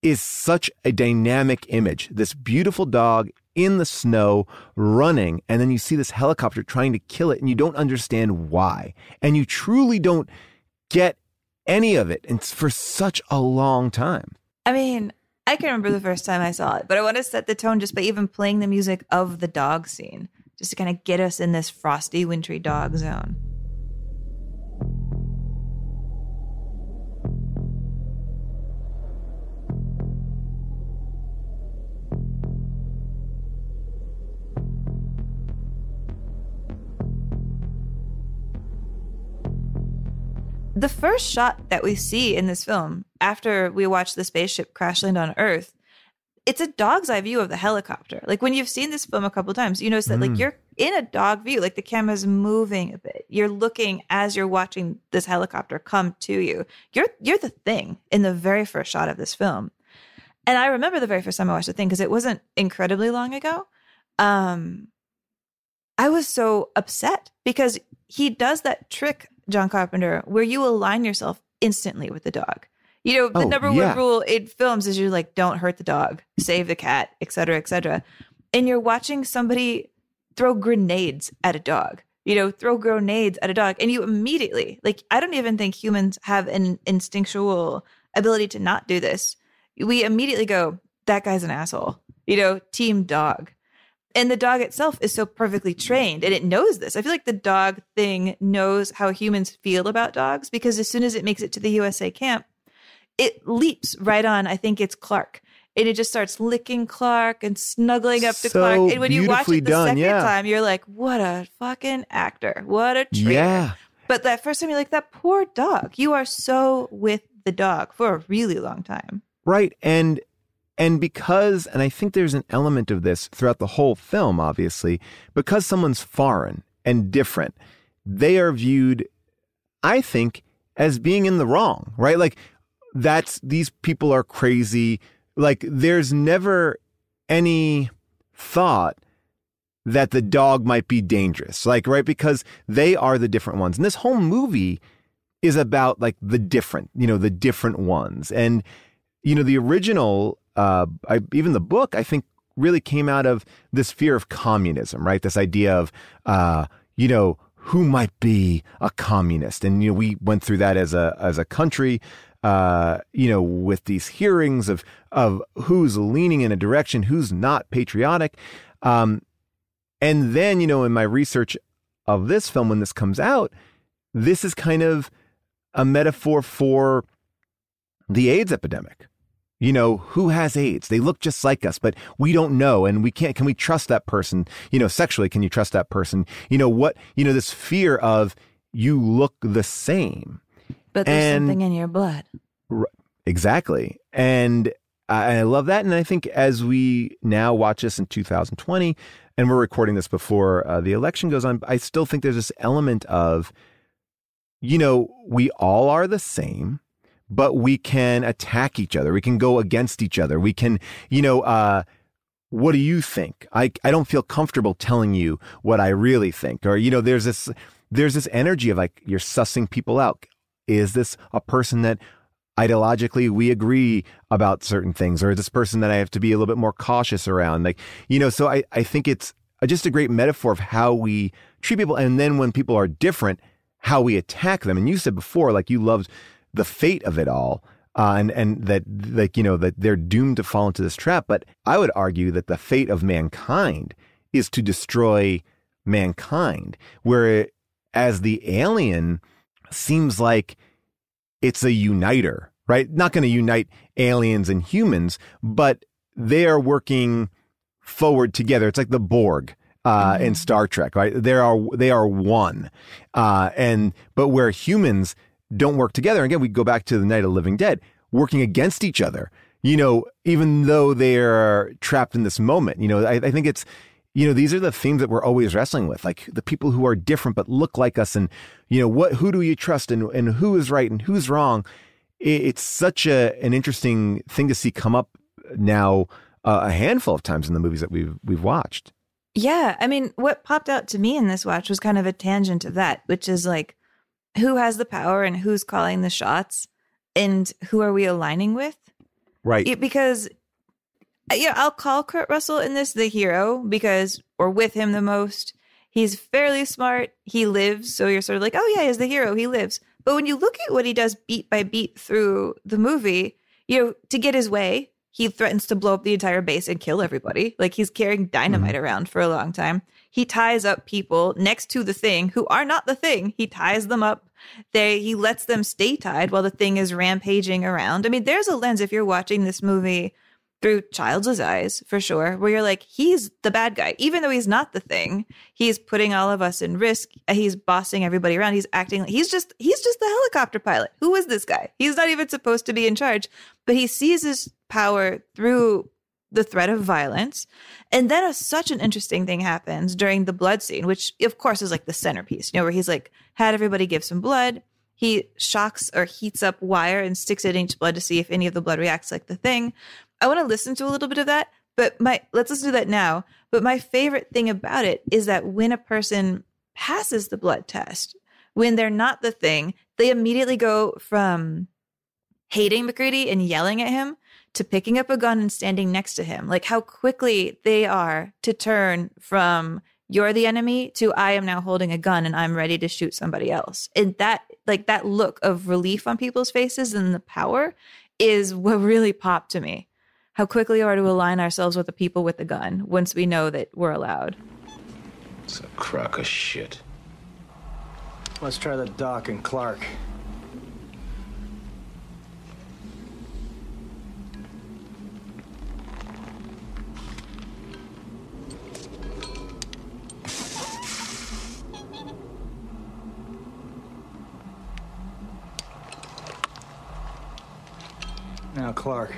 is such a dynamic image. This beautiful dog in the snow running and then you see this helicopter trying to kill it and you don't understand why and you truly don't get any of it and for such a long time I mean, I can remember the first time I saw it, but I want to set the tone just by even playing the music of the dog scene, just to kind of get us in this frosty, wintry dog zone. The first shot that we see in this film, after we watch the spaceship crash land on Earth, it's a dog's eye view of the helicopter. Like when you've seen this film a couple times, you notice that like Mm. you're in a dog view, like the camera's moving a bit. You're looking as you're watching this helicopter come to you. You're you're the thing in the very first shot of this film. And I remember the very first time I watched the thing because it wasn't incredibly long ago. Um I was so upset because he does that trick, John Carpenter, where you align yourself instantly with the dog. You know, the Oh, number yeah. one rule in films is you're like, don't hurt the dog, save the cat, et cetera, et cetera. And you're watching somebody throw grenades at a dog, you know, throw grenades at a dog. And you immediately, like, I don't even think humans have an instinctual ability to not do this. We immediately go, that guy's an asshole, you know, team dog. And the dog itself is so perfectly trained and it knows this. I feel like the dog thing knows how humans feel about dogs because as soon as it makes it to the USA camp, it leaps right on. I think it's Clark. And it just starts licking Clark and snuggling up to So Clark. And when you watch it the done, second yeah. time, you're like, what a fucking actor. What a traitor. yeah But that first time, you're like, that poor dog. You are so with the dog for a really long time. Right. And and because and I think there's an element of this throughout the whole film obviously, because someone's foreign and different, they are viewed I think as being in the wrong, right? Like that's these people are crazy. Like there's never any thought that the dog might be dangerous. Like right because they are the different ones. And this whole movie is about like the different, you know, the different ones. And you know, the original, uh, I, even the book, I think really came out of this fear of communism, right? This idea of, uh, you know, who might be a communist, and you know, we went through that as a as a country, uh, you know, with these hearings of of who's leaning in a direction, who's not patriotic, um, and then you know, in my research of this film, when this comes out, this is kind of a metaphor for the AIDS epidemic. You know, who has AIDS? They look just like us, but we don't know. And we can't, can we trust that person? You know, sexually, can you trust that person? You know, what, you know, this fear of you look the same. But there's And- something in your blood. Exactly. And I, I love that. And I think as we now watch this in 2020, and we're recording this before uh, the election goes on, I still think there's this element of, you know, we all are the same, but we can attack each other. We can go against each other. We can, you know, uh, what do you think? I, I don't feel comfortable telling you what I really think. Or, you know, there's this, there's this energy of like, you're sussing people out. Is this a person that ideologically we agree about certain things or is this person that I have to be a little bit more cautious around like you know so I I think it's just a great metaphor of how we treat people and then when people are different how we attack them and you said before like you loved the fate of it all uh, and and that like you know that they're doomed to fall into this trap but I would argue that the fate of mankind is to destroy mankind where as the alien seems like it's a uniter, right? Not going to unite aliens and humans, but they are working forward together. It's like the Borg uh, in Star Trek, right? They are they are one, uh, and but where humans don't work together. Again, we go back to the Night of Living Dead, working against each other. You know, even though they are trapped in this moment. You know, I, I think it's you know these are the themes that we're always wrestling with like the people who are different but look like us and you know what who do you trust and, and who is right and who's wrong it, it's such a an interesting thing to see come up now uh, a handful of times in the movies that we've we've watched Yeah. I mean, what popped out to me in this watch was kind of a tangent of that, which is like who has the power and who's calling the shots and who are we aligning with? right It- because Yeah, I'll call Kurt Russell in this the hero because we're with him the most. He's fairly smart. He lives, so you're sort of like, oh yeah, he's the hero. He lives. But when you look at what he does beat by beat through the movie, you know, to get his way, he threatens to blow up the entire base and kill everybody. Like he's carrying dynamite mm-hmm. around for a long time. He ties up people next to the thing who are not the thing. He ties them up. They he lets them stay tied while the thing is rampaging around. I mean, there's a lens if you're watching this movie through Childs' eyes for sure, where you're like, he's the bad guy, even though he's not the thing. He's putting all of us in risk. He's bossing everybody around. He's acting he's just he's just the helicopter pilot. Who is this guy? He's not even supposed to be in charge, but he sees his power through the threat of violence. And then a, such an interesting thing happens during the blood scene, which of course is like the centerpiece, you know, where he's like had everybody give some blood. He shocks or heats up wire and sticks it in each blood to see if any of the blood reacts like the thing. I want to listen to a little bit of that, but my let's listen to that now. But my favorite thing about it is that when a person passes the blood test, when they're not the thing, they immediately go from hating MacReady and yelling at him to picking up a gun and standing next to him. Like how quickly they are to turn from you're the enemy to I am now holding a gun and I'm ready to shoot somebody else. And that like that look of relief on people's faces and the power is what really popped to me. How quickly we are to align ourselves with the people with the gun once we know that we're allowed. It's a crock of shit. Let's try the Doc and Clark. Now, Clark.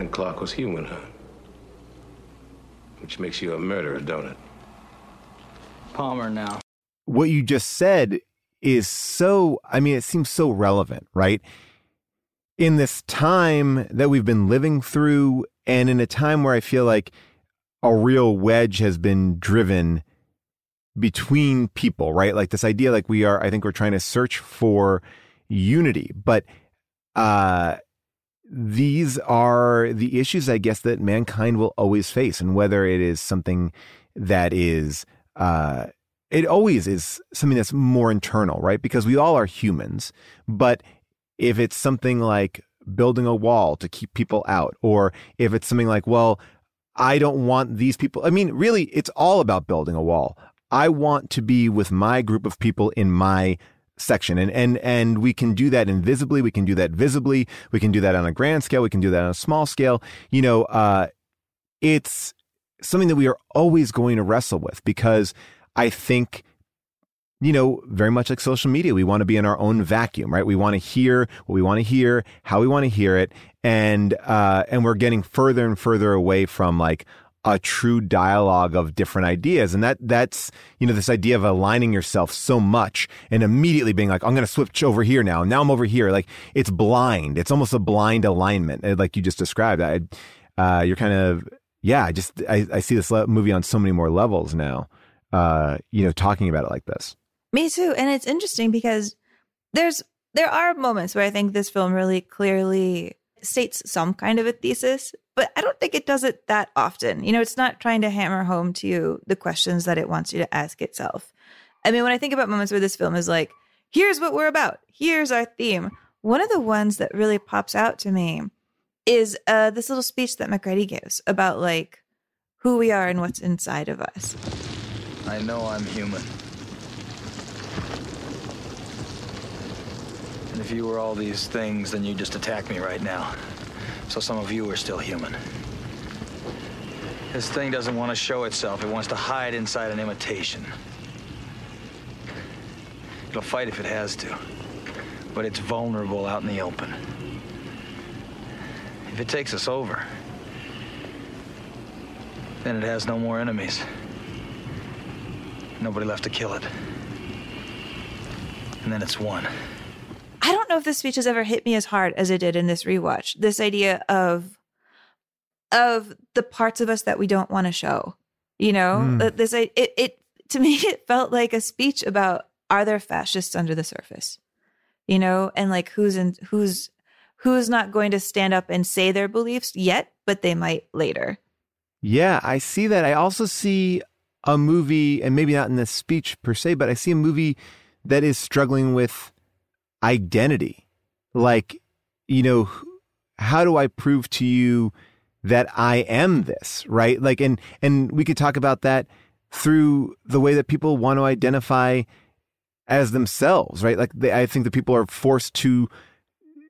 And Clark was human, huh? Which makes you a murderer, don't it? Palmer now. what you just said is so i mean it seems so relevant right in this time that we've been living through and in a time where i feel like a real wedge has been driven between people right like this idea like we are i think we're trying to search for unity but uh these are the issues i guess that mankind will always face and whether it is something that is uh it always is something that's more internal, right? Because we all are humans. But if it's something like building a wall to keep people out, or if it's something like, well, I don't want these people, I mean, really, it's all about building a wall. I want to be with my group of people in my section. And and and we can do that invisibly. We can do that visibly. We can do that on a grand scale. We can do that on a small scale. You know uh it's something that we are always going to wrestle with because I think, you know, very much like social media, we want to be in our own vacuum, right? We want to hear what we want to hear, how we want to hear it, and uh, and we're getting further and further away from like a true dialogue of different ideas, and that that's you know this idea of aligning yourself so much and immediately being like, I'm going to switch over here now. Now I'm over here. Like it's blind. It's almost a blind alignment, like you just described. I, uh, you're kind of yeah. I just I, I see this movie on so many more levels now uh, you know, talking about it like this. Me too. And it's interesting because there's there are moments where I think this film really clearly states some kind of a thesis, but I don't think it does it that often. You know, it's not trying to hammer home to you the questions that it wants you to ask itself. I mean, when I think about moments where this film is like, here's what we're about, here's our theme, one of the ones that really pops out to me is uh, this little speech that MacReady gives about like who we are and what's inside of us. I know I'm human. And if you were all these things, then you'd just attack me right now. So some of you are still human. This thing doesn't want to show itself. It wants to hide inside an imitation. It'll fight if it has to. But it's vulnerable out in the open. If it takes us over, then it has no more enemies. Nobody left to kill it. And then it's one. I don't know if this speech has ever hit me as hard as it did in this rewatch. This idea of of the parts of us that we don't want to show. You know, Mm. This it it to me, *laughs* it felt like a speech about are there fascists under the surface, you know, and like who's in who's who's not going to stand up and say their beliefs yet, but they might later. Yeah, I see that. I also see a movie, and maybe not in this speech per se, but I see a movie that is struggling with identity. Like, you know, how do I prove to you that I am this, right? Like, and and we could talk about that through the way that people want to identify as themselves, right? Like, they, I think that people are forced to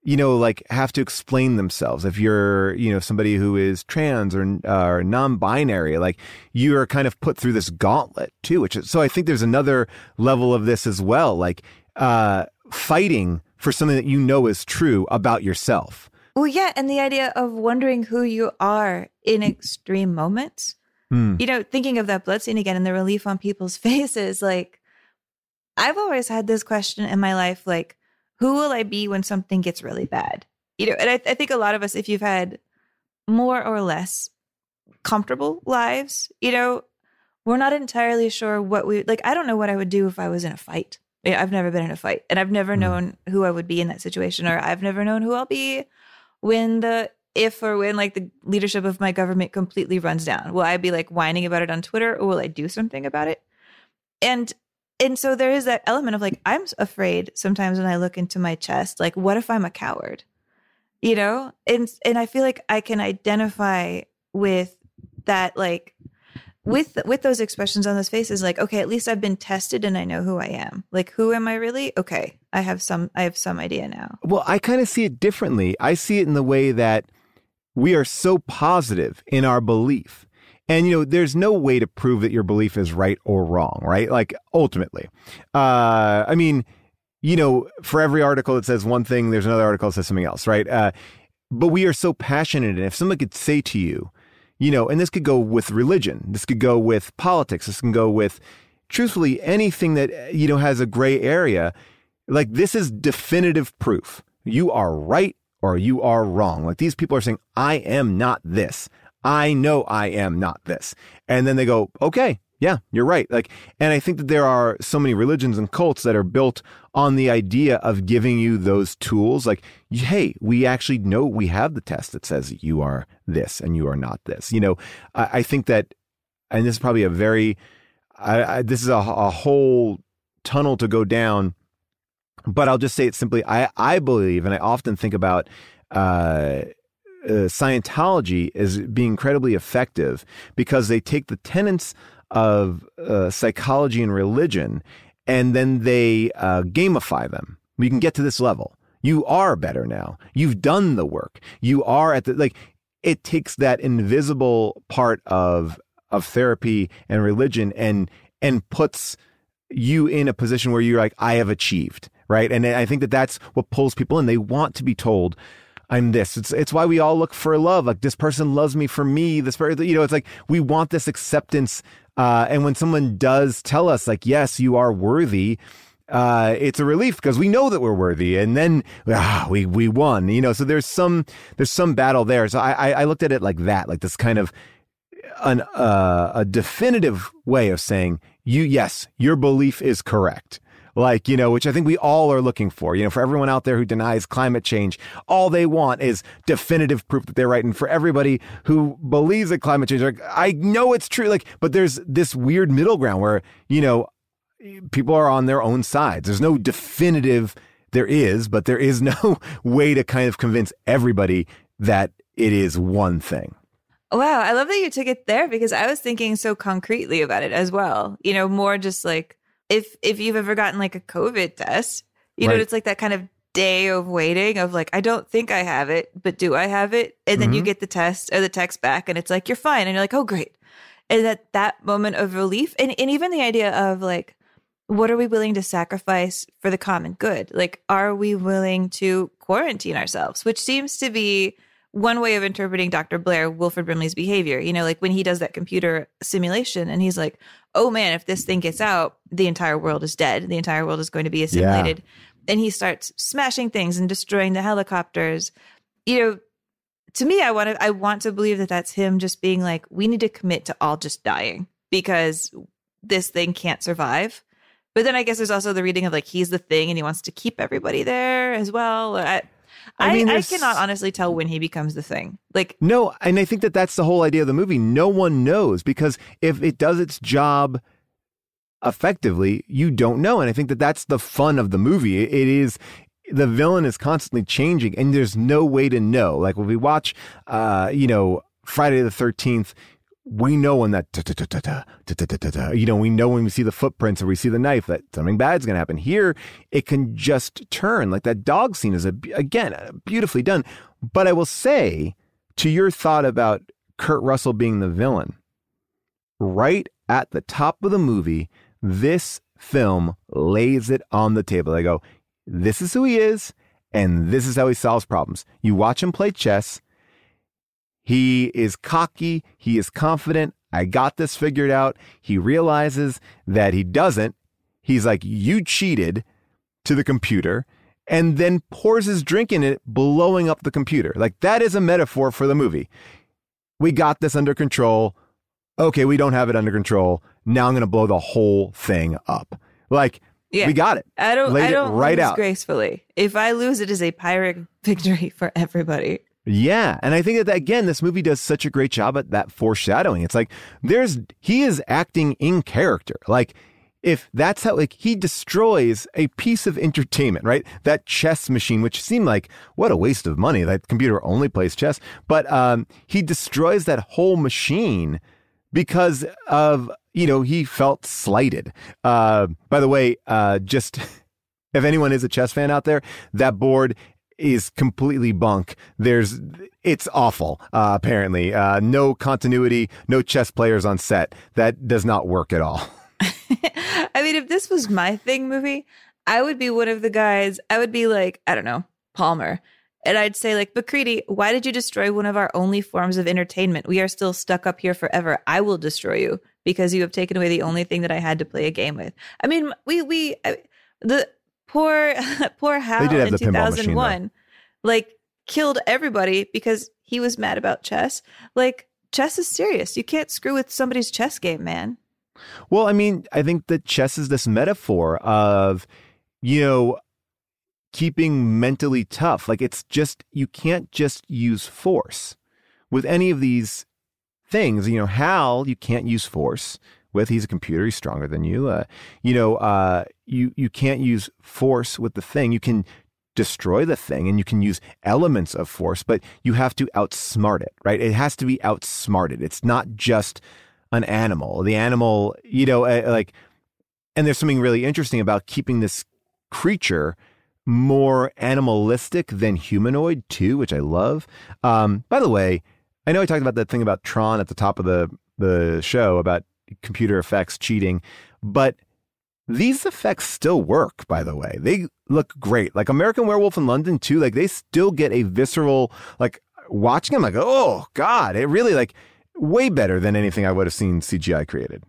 you know, like have to explain themselves. If you're, you know, somebody who is trans or, uh, or non-binary, like you are kind of put through this gauntlet too. Which is, so I think there's another level of this as well, like uh, fighting for something that you know is true about yourself. Well, yeah, and the idea of wondering who you are in extreme moments. Hmm. You know, thinking of that blood scene again and the relief on people's *laughs* faces, like I've always had this question in my life, like, who will I be when something gets really bad? You know, and I, I think a lot of us, if you've had more or less comfortable lives, you know, we're not entirely sure what we like. I don't know what I would do if I was in a fight. Yeah, I've never been in a fight, and I've never hmm. known who I would be in that situation, or I've never known who I'll be when the if or when like the leadership of my government completely runs down. Will I be like whining about it on Twitter, or will I do something about it? And and so there is that element of like i'm afraid sometimes when i look into my chest like what if i'm a coward you know and and i feel like i can identify with that like with with those expressions on those faces like okay at least i've been tested and i know who i am like who am i really okay i have some i have some idea now Well, I kind of see it differently. I see it in the way that we are so positive in our belief. And, you know, there's no way to prove that your belief is right or wrong, right? Like, ultimately. Uh, I mean, you know, for every article that says one thing, there's another article that says something else, right? Uh, but we are so passionate. And if someone could say to you, you know, and this could go with religion, this could go with politics, this can go with, truthfully, anything that, uh, you know, has a gray area, like this is definitive proof. You are right or you are wrong. Like these people are saying, I am not this. I know I am not this. And then they go, okay, yeah, you're right. Like, and I think that there are so many religions and cults that are built on the idea of giving you those tools. Like, hey, we actually know we have the test that says you are this and you are not this. You know, I, I think that, and this is probably a very, I, I, this is a, a whole tunnel to go down but I'll just say it simply. I, I believe, and I often think about uh, uh, Scientology as being incredibly effective because they take the tenets of uh, psychology and religion and then they uh, gamify them. We can get to this level. You are better now. You've done the work. You are at the like. It takes that invisible part of of therapy and religion and and puts you in a position where you're like, I have achieved, right? And I think that that's what pulls people in. They want to be told, I'm this. It's it's why we all look for love. Like this person loves me for me. This person, you know, it's like we want this acceptance. Uh, and when someone does tell us, like, yes, you are worthy, uh, it's a relief because we know that we're worthy, and then ah, we we won. You know, so there's some there's some battle there. So I I, looked at it like that, like this kind of an uh, a definitive way of saying you yes your belief is correct like you know which i think we all are looking for. You know for everyone out there who denies climate change all they want is definitive proof that they're right. And for everybody who believes that climate change like i know it's true. Like but there's this weird middle ground where you know people are on their own sides. There's no definitive there is but there is *laughs* no way to kind of convince everybody that it is one thing. Wow, I love that you took it there because I was thinking so concretely about it as well. You know, more just like if if you've ever gotten like a COVID test, you know, Right. it's like that kind of day of waiting of like I don't think I have it, but do I have it? And then you Mhm. get the test or the text back and it's like you're fine and you're like, "Oh, great." And that that moment of relief and and even the idea of like what are we willing to sacrifice for the common good? Like are we willing to quarantine ourselves, which seems to be one way of interpreting Dr. Blair, Wilford Brimley's behavior. You know, like when he does that computer simulation and he's like, oh man, if this thing gets out, the entire world is dead. The entire world is going to be assimilated. And he starts smashing things and destroying the helicopters. You know, to me, I want to, I want to believe that that's him just being like, we need to commit to all just dying because this thing can't survive. But then I guess there's also the reading of like he's the thing and he wants to keep everybody there as well. I I I, mean, I, cannot honestly tell when he becomes the thing. Like No, and I think that that's the whole idea of the movie. No one knows because if it does its job effectively, you don't know. And I think that that's the fun of the movie. It- it is the villain is constantly changing and there's no way to know. Like when we watch uh, you know, Friday the 13th, we know when that you know we know when we see the footprints or we see the knife that something bad's going to happen here it can just turn like that dog scene is a, again beautifully done but i will say to your thought about kurt russell being the villain right at the top of the movie this film lays it on the table they go this is who he is and this is how he solves problems you watch him play chess he is cocky. He is confident. I got this figured out. He realizes that he doesn't. He's like, you cheated to the computer and then pours his drink in it, blowing up the computer. Like that is a metaphor for the movie. We got this under control. Okay, we don't have it under control. Now I'm going to blow the whole thing up. Like, Yeah. we got it. I don't Laid I don't right lose out. gracefully. If I lose, it is a pyrrhic victory *laughs* for everybody. Yeah, and I think that again, this movie does such a great job at that foreshadowing. It's like there's he is acting in character. Like if that's how like he destroys a piece of entertainment, right? That chess machine, which seemed like what a waste of money. That computer only plays chess, but um, he destroys that whole machine because of you know he felt slighted. Uh, by the way, uh, just *laughs* if anyone is a chess fan out there, that board is completely bunk. There's it's awful. Uh, apparently, uh, no continuity, no chess players on set. That does not work at all. *laughs* *laughs* I mean, if this was my thing movie, I would be one of the guys. I would be like, I don't know, Palmer. And I'd say, like, MacReady, why did you destroy one of our only forms of entertainment? We are still stuck up here forever. I will destroy you because you have taken away the only thing that I had to play a game with. I mean, we, we, I, the poor, *laughs* poor Hal in the pinball machine, 2001, like, killed everybody because he was mad about chess. Like, chess is serious. You can't screw with somebody's chess game, man. Well, I mean, I think that chess is this metaphor of, you know, keeping mentally tough. Like it's just, you can't just use force with any of these things. You know, Hal, you can't use force with. He's a computer. He's stronger than you. Uh, you know, uh, you, you can't use force with the thing. You can destroy the thing and you can use elements of force, but you have to outsmart it, right? It has to be outsmarted. It's not just an animal. The animal, you know, uh, like, and there's something really interesting about keeping this creature more animalistic than humanoid too, which I love. Um, by the way, I know I talked about that thing about Tron at the top of the the show about computer effects cheating, but these effects still work. By the way, they look great. Like American Werewolf in London too. Like they still get a visceral like watching them. Like oh god, it really like way better than anything I would have seen CGI created.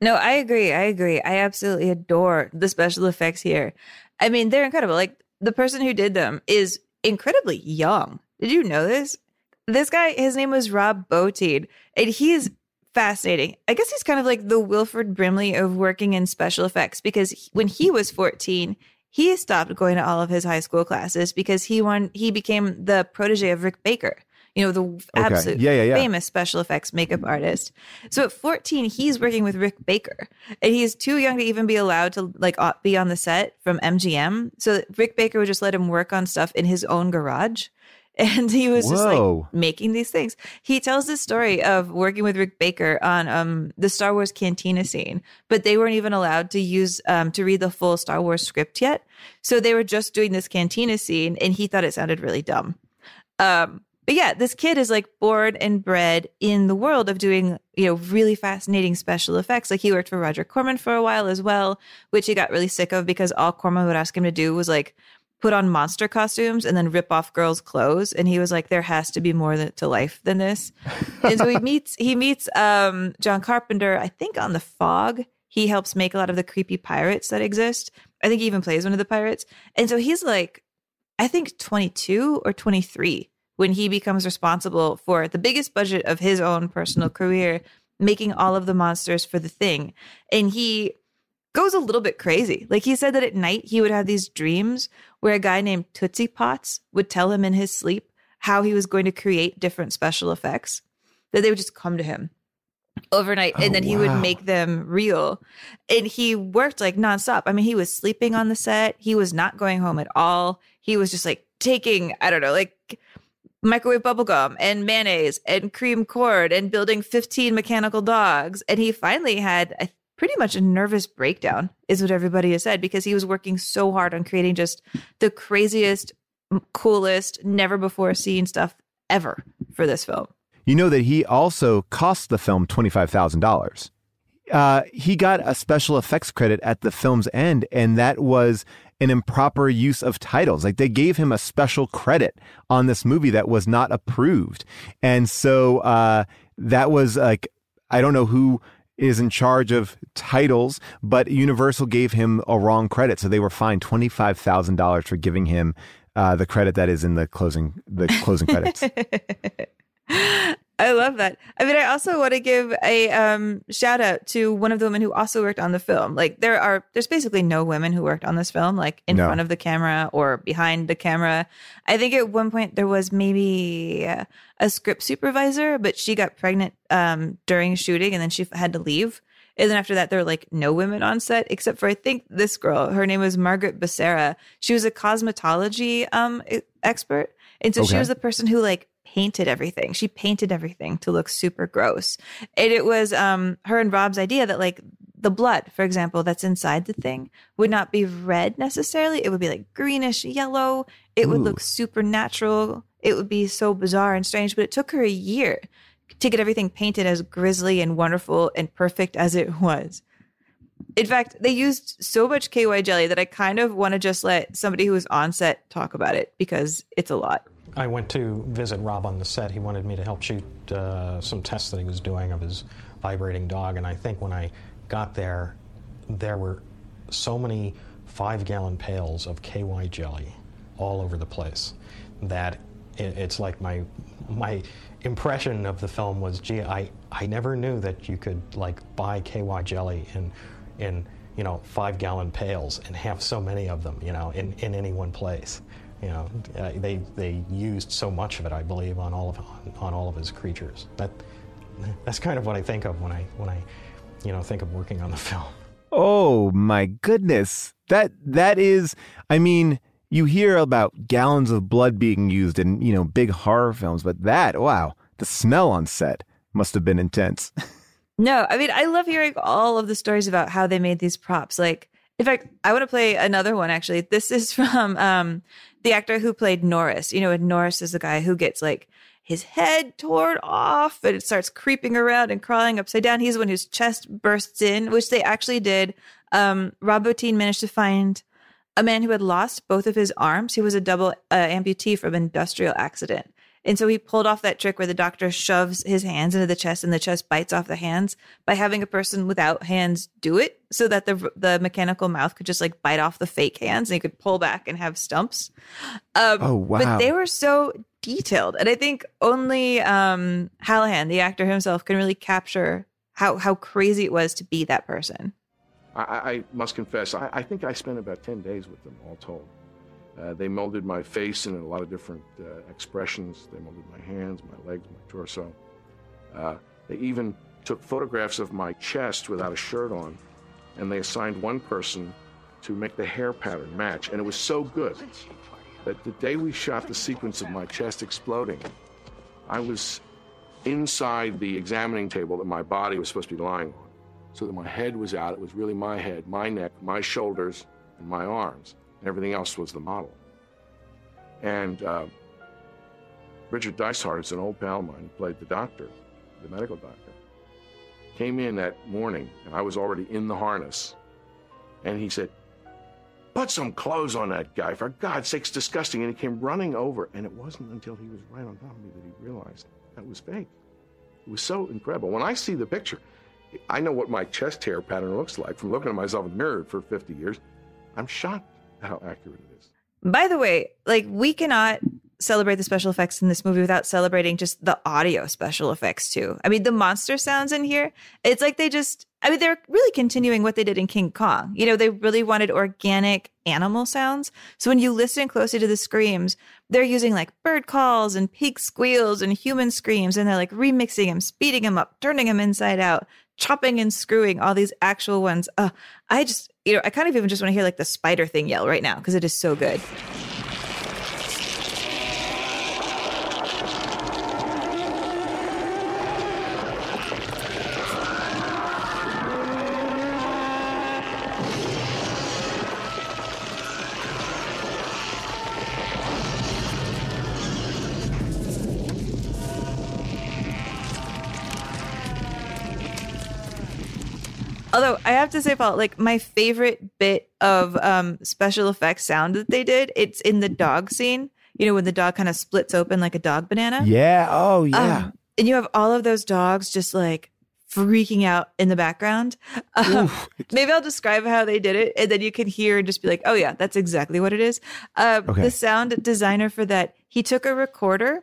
No, I agree. I agree. I absolutely adore the special effects here. I mean, they're incredible. Like the person who did them is incredibly young. Did you know this? This guy, his name was Rob Bottin, and he is fascinating. I guess he's kind of like the Wilford Brimley of working in special effects because when he was 14, he stopped going to all of his high school classes because he won he became the protege of Rick Baker. You know, the absolute Yeah, yeah, yeah. famous special effects makeup artist. So at 14, he's working with Rick Baker, and he's too young to even be allowed to like be on the set from MGM. So Rick Baker would just let him work on stuff in his own garage. *laughs* And he was just like making these things. He tells the story of working with Rick Baker on um, the Star Wars cantina scene, but they weren't even allowed to use um, to read the full Star Wars script yet. So they were just doing this cantina scene, and he thought it sounded really dumb. Um, but yeah, this kid is like born and bred in the world of doing, you know, really fascinating special effects. Like he worked for Roger Corman for a while as well, which he got really sick of because all Corman would ask him to do was like put on monster costumes and then rip off girls' clothes. And he was like, there has to be more to life than this. *laughs* and so he meets he meets um, John Carpenter, I think on the Fog. He helps make a lot of the creepy pirates that exist. I think he even plays one of the pirates. And so he's like, I think 22 or 23 when he becomes responsible for the biggest budget of his own personal career making all of the monsters for the thing. And he goes a little bit crazy. Like he said that at night he would have these dreams where a guy named Tootsie Potts would tell him in his sleep how he was going to create different special effects, that they would just come to him overnight and Oh, then he would make them real. And he worked like nonstop. I mean, he was sleeping on the set, he was not going home at all. He was just like taking, I don't know, like microwave bubblegum and mayonnaise and cream cord and building 15 mechanical dogs. And he finally had a, pretty much a nervous breakdown, is what everybody has said, because he was working so hard on creating just the craziest, coolest, never before seen stuff ever for this film. You know that he also cost the film $25,000. Uh, he got a special effects credit at the film's end, and that was an improper use of titles. Like they gave him a special credit on this movie that was not approved. And so uh, that was like, I don't know who is in charge of titles, but Universal gave him a wrong credit. So they were fined $25,000 for giving him uh, the credit that is in the closing, the closing credits. *laughs* I love that. I mean, I also want to give a um, shout out to one of the women who also worked on the film. Like, there are there's basically no women who worked on this film, like in No. front of the camera or behind the camera. I think at one point there was maybe a script supervisor, but she got pregnant um, during shooting and then she had to leave. And then after that, there were like no women on set except for I think this girl. Her name was Margaret Becerra. She was a cosmetology um, expert, and so she was the person who like painted everything. She painted everything to look super gross. And it was um her and Rob's idea that like the blood, for example, that's inside the thing would not be red necessarily. It would be like greenish yellow. It would look supernatural. It would be so bizarre and strange. But it took her a year to get everything painted as grisly and wonderful and perfect as it was. In fact, they used so much KY jelly that I kind of want to just let somebody who was on set talk about it because it's a lot. I went to visit Rob on the set. He wanted me to help shoot uh, some tests that he was doing of his vibrating dog. And I think when I got there, there were so many five gallon pails of KY jelly all over the place that it, it's like my my impression of the film was gee I, I never knew that you could like buy KY jelly in in you know five gallon pails and have so many of them you know in, in any one place you know uh, they they used so much of it I believe on all of on, on all of his creatures that that's kind of what I think of when I when I you know think of working on the *laughs* film Oh my goodness. That that is I mean, you hear about gallons of blood being used in, you know, big horror films, but that, wow, the smell on set must have been intense. *laughs* No, I mean, I love hearing all of the stories about how they made these props. Like, in fact, I want to play another one actually. This is *laughs* from um, the actor who played Norris. You know, and Norris is the guy who gets like his head torn off and it starts creeping around and crawling upside down. He's the one whose chest bursts in, which they actually did. Um, Rob Bottin managed to find a man who had lost both of his arms. He was a double uh, amputee from industrial accident. And so he pulled off that trick where the doctor shoves his hands into the chest and the chest bites off the hands by having a person without hands do it so that the the mechanical mouth could just like bite off the fake hands and he could pull back and have stumps. Um, Oh, wow. But they were so detailed. And I think only um, Hallahan, the actor himself, can really capture how, how crazy it was to be that person. I, I I must confess, I, I think I spent about 10 days with them, all told. Uh, they molded my face in a lot of different uh, expressions. They molded my hands, my legs, my torso. Uh, they even took photographs of my chest without a shirt on, and they assigned one person to make the hair pattern match. And it was so good that the day we shot the sequence of my chest exploding, I was inside the examining table that my body was supposed to be lying on so that my head was out. It was really my head, my neck, my shoulders, and my arms. Everything else was the model. And uh, Richard Dysart is an old pal of mine played the doctor, the medical doctor. Came in that morning, and I was already in the harness. And he said, Put some clothes on that guy. For God's sake, it's disgusting. And he came running over. And it wasn't until he was right on top of me that he realized that was fake. It was so incredible. When I see the picture, I know what my chest hair pattern looks like from looking at myself in the mirror for 50 years. I'm shocked how accurate it is. By the way, like we cannot celebrate the special effects in this movie without celebrating just the audio special effects too. I mean, the monster sounds in here, it's like they just I mean, they're really continuing what they did in King Kong. You know, they really wanted organic animal sounds. So when you listen closely to the screams, they're using like bird calls and pig squeals and human screams, and they're like remixing them, speeding them up, turning them inside out, chopping and screwing all these actual ones. Uh, I just, you know, I kind of even just want to hear like the spider thing yell right now because it is so good. To say, Paul, like my favorite bit of um, special effects sound that they did, it's in the dog scene. You know, when the dog kind of splits open like a dog banana. Yeah. Oh, yeah. Um, and you have all of those dogs just like freaking out in the background. *laughs* Um, maybe I'll describe how they did it, and then you can hear and just be like, "Oh yeah, that's exactly what it is." Uh, Okay. The sound designer for that, he took a recorder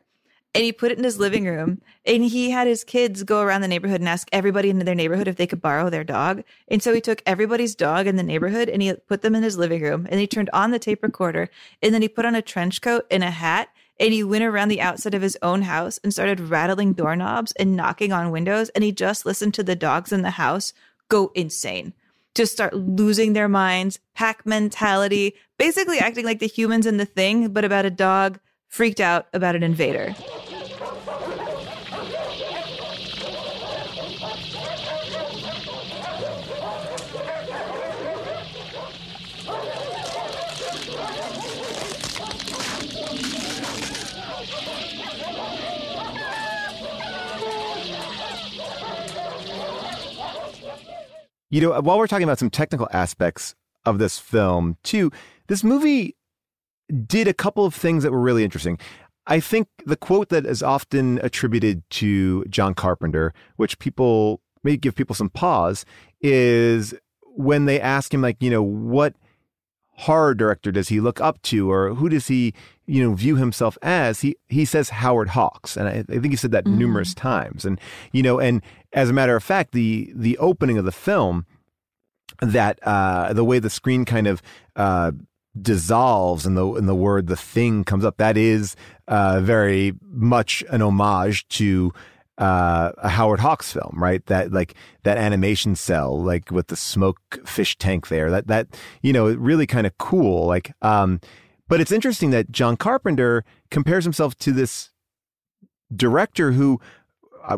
and he put it in his living room, and he had his kids go around the neighborhood and ask everybody in their neighborhood if they could borrow their dog. And so he took everybody's dog in the neighborhood and he put them in his living room, and he turned on the tape recorder, and then he put on a trench coat and a hat and he went around the outside of his own house and started rattling doorknobs and knocking on windows and he just listened to the dogs in the house go insane just start losing their minds pack mentality basically acting like the humans in the thing but about a dog freaked out about an invader You know, while we're talking about some technical aspects of this film, too, this movie did a couple of things that were really interesting. I think the quote that is often attributed to John Carpenter, which people may give people some pause, is when they ask him, like, you know, what horror director does he look up to or who does he, you know, view himself as? He he says Howard Hawks. And I, I think he said that mm-hmm. numerous times. And, you know, and as a matter of fact, the the opening of the film that uh, the way the screen kind of uh, dissolves and the and the word the thing comes up that is uh, very much an homage to uh, a Howard Hawks film, right? That like that animation cell, like with the smoke fish tank there. That that you know really kind of cool. Like, um, but it's interesting that John Carpenter compares himself to this director who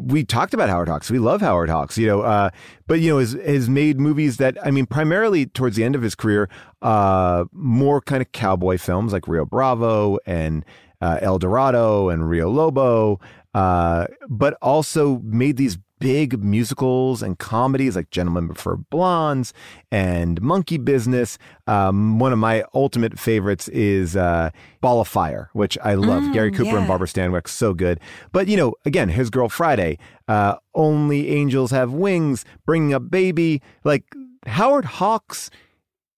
we talked about Howard Hawks. We love Howard Hawks, you know, uh, but you know, has has made movies that I mean, primarily towards the end of his career, uh, more kind of cowboy films like Rio Bravo and uh, El Dorado and Rio Lobo, uh, but also made these big musicals and comedies like Gentlemen Prefer Blondes and Monkey Business. Um, one of my ultimate favorites is uh, Ball of Fire, which I love. Mm, Gary Cooper and. Barbara Stanwyck, so good. But you know, again, His Girl Friday, uh, Only Angels Have Wings, Bringing Up Baby, like Howard Hawks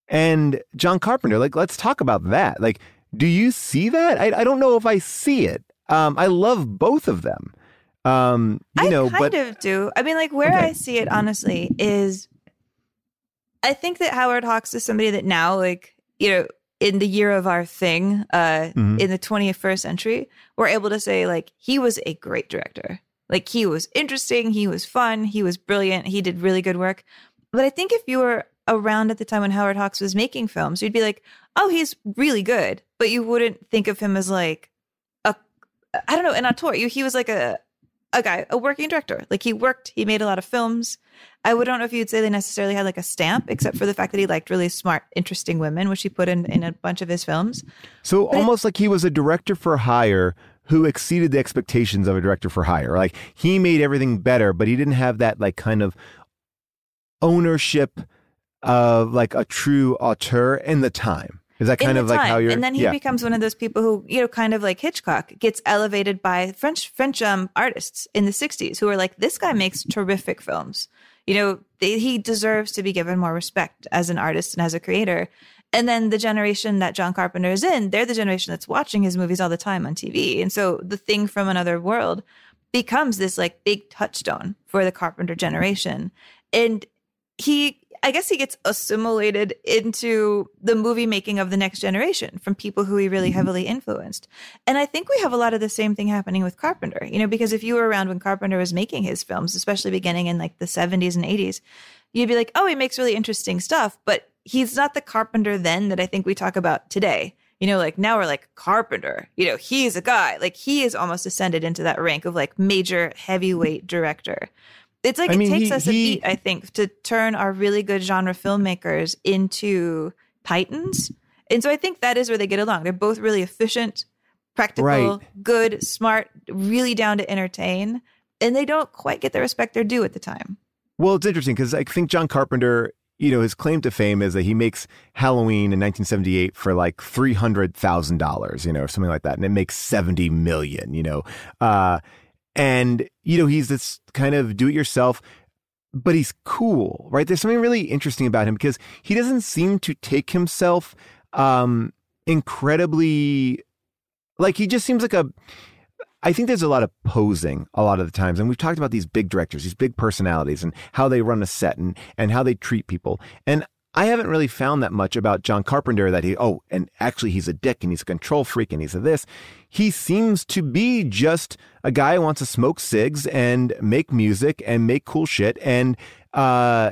and John Carpenter. Like, let's talk about that. Like, do you see that? I, I don't know if I see it. Um, I love both of them. Um, you know, kind but of do. I mean, like where I see it honestly is, I think that Howard Hawks is somebody that now, like you know, in the year of our thing, uh, Mhm. in the 21st century, we're able to say like he was a great director. Like he was interesting, he was fun, he was brilliant, he did really good work. But I think if you were around at the time when Howard Hawks was making films, you'd be like, oh, he's really good, but you wouldn't think of him as like a, I don't know, an auteur. You, he was like a a guy, a working director. Like he worked, he made a lot of films. I would don't know if you'd say they necessarily had like a stamp, except for the fact that he liked really smart, interesting women, which he put in in a bunch of his films. So almost like he was a director for hire who exceeded the expectations of a director for hire. Like he made everything better, but he didn't have that like kind of ownership of like a true auteur in the time. Is that kind of like time. how you're? and then he yeah. becomes one of those people who you know kind of like hitchcock gets elevated by french french um, artists in the 60s who are like this guy makes terrific films You know, they, he deserves to be given more respect as an artist and as a creator. And then the generation that John Carpenter is in, they're the generation that's watching his movies all the time on TV. And so the thing from another world becomes this like big touchstone for the Carpenter generation. And he, I guess he gets assimilated into the movie making of the next generation from people who he really mm-hmm. heavily influenced. And I think we have a lot of the same thing happening with Carpenter, you know, because if you were around when Carpenter was making his films, especially beginning in like the 70s and 80s, you'd be like, oh, he makes really interesting stuff, but he's not the Carpenter then that I think we talk about today. You know, like now we're like Carpenter, you know, he's a guy. Like he is almost ascended into that rank of like major heavyweight director. It's like I it mean, takes he- us a he- beat, I think, to turn our really good genre filmmakers into titans. And so I think that is where they get along. They're both really efficient, practical, Right. good, smart, really down to entertain. And they don't quite get the respect they're due at the time. Well, it's interesting because I think John Carpenter, you know, his claim to fame is that he makes Halloween in 1978 for like three hundred thousand dollars, you know, or something like that, and it makes seventy million, you know, uh, and you know he's this kind of do-it-yourself, but he's cool, right? There's something really interesting about him because he doesn't seem to take himself um, incredibly like he just seems like a I think there's a lot of posing a lot of the times. And we've talked about these big directors, these big personalities and how they run a set and, and how they treat people. And I haven't really found that much about John Carpenter that he, oh, and actually he's a dick and he's a control freak and he's a this. He seems to be just a guy who wants to smoke cigs and make music and make cool shit and, uh,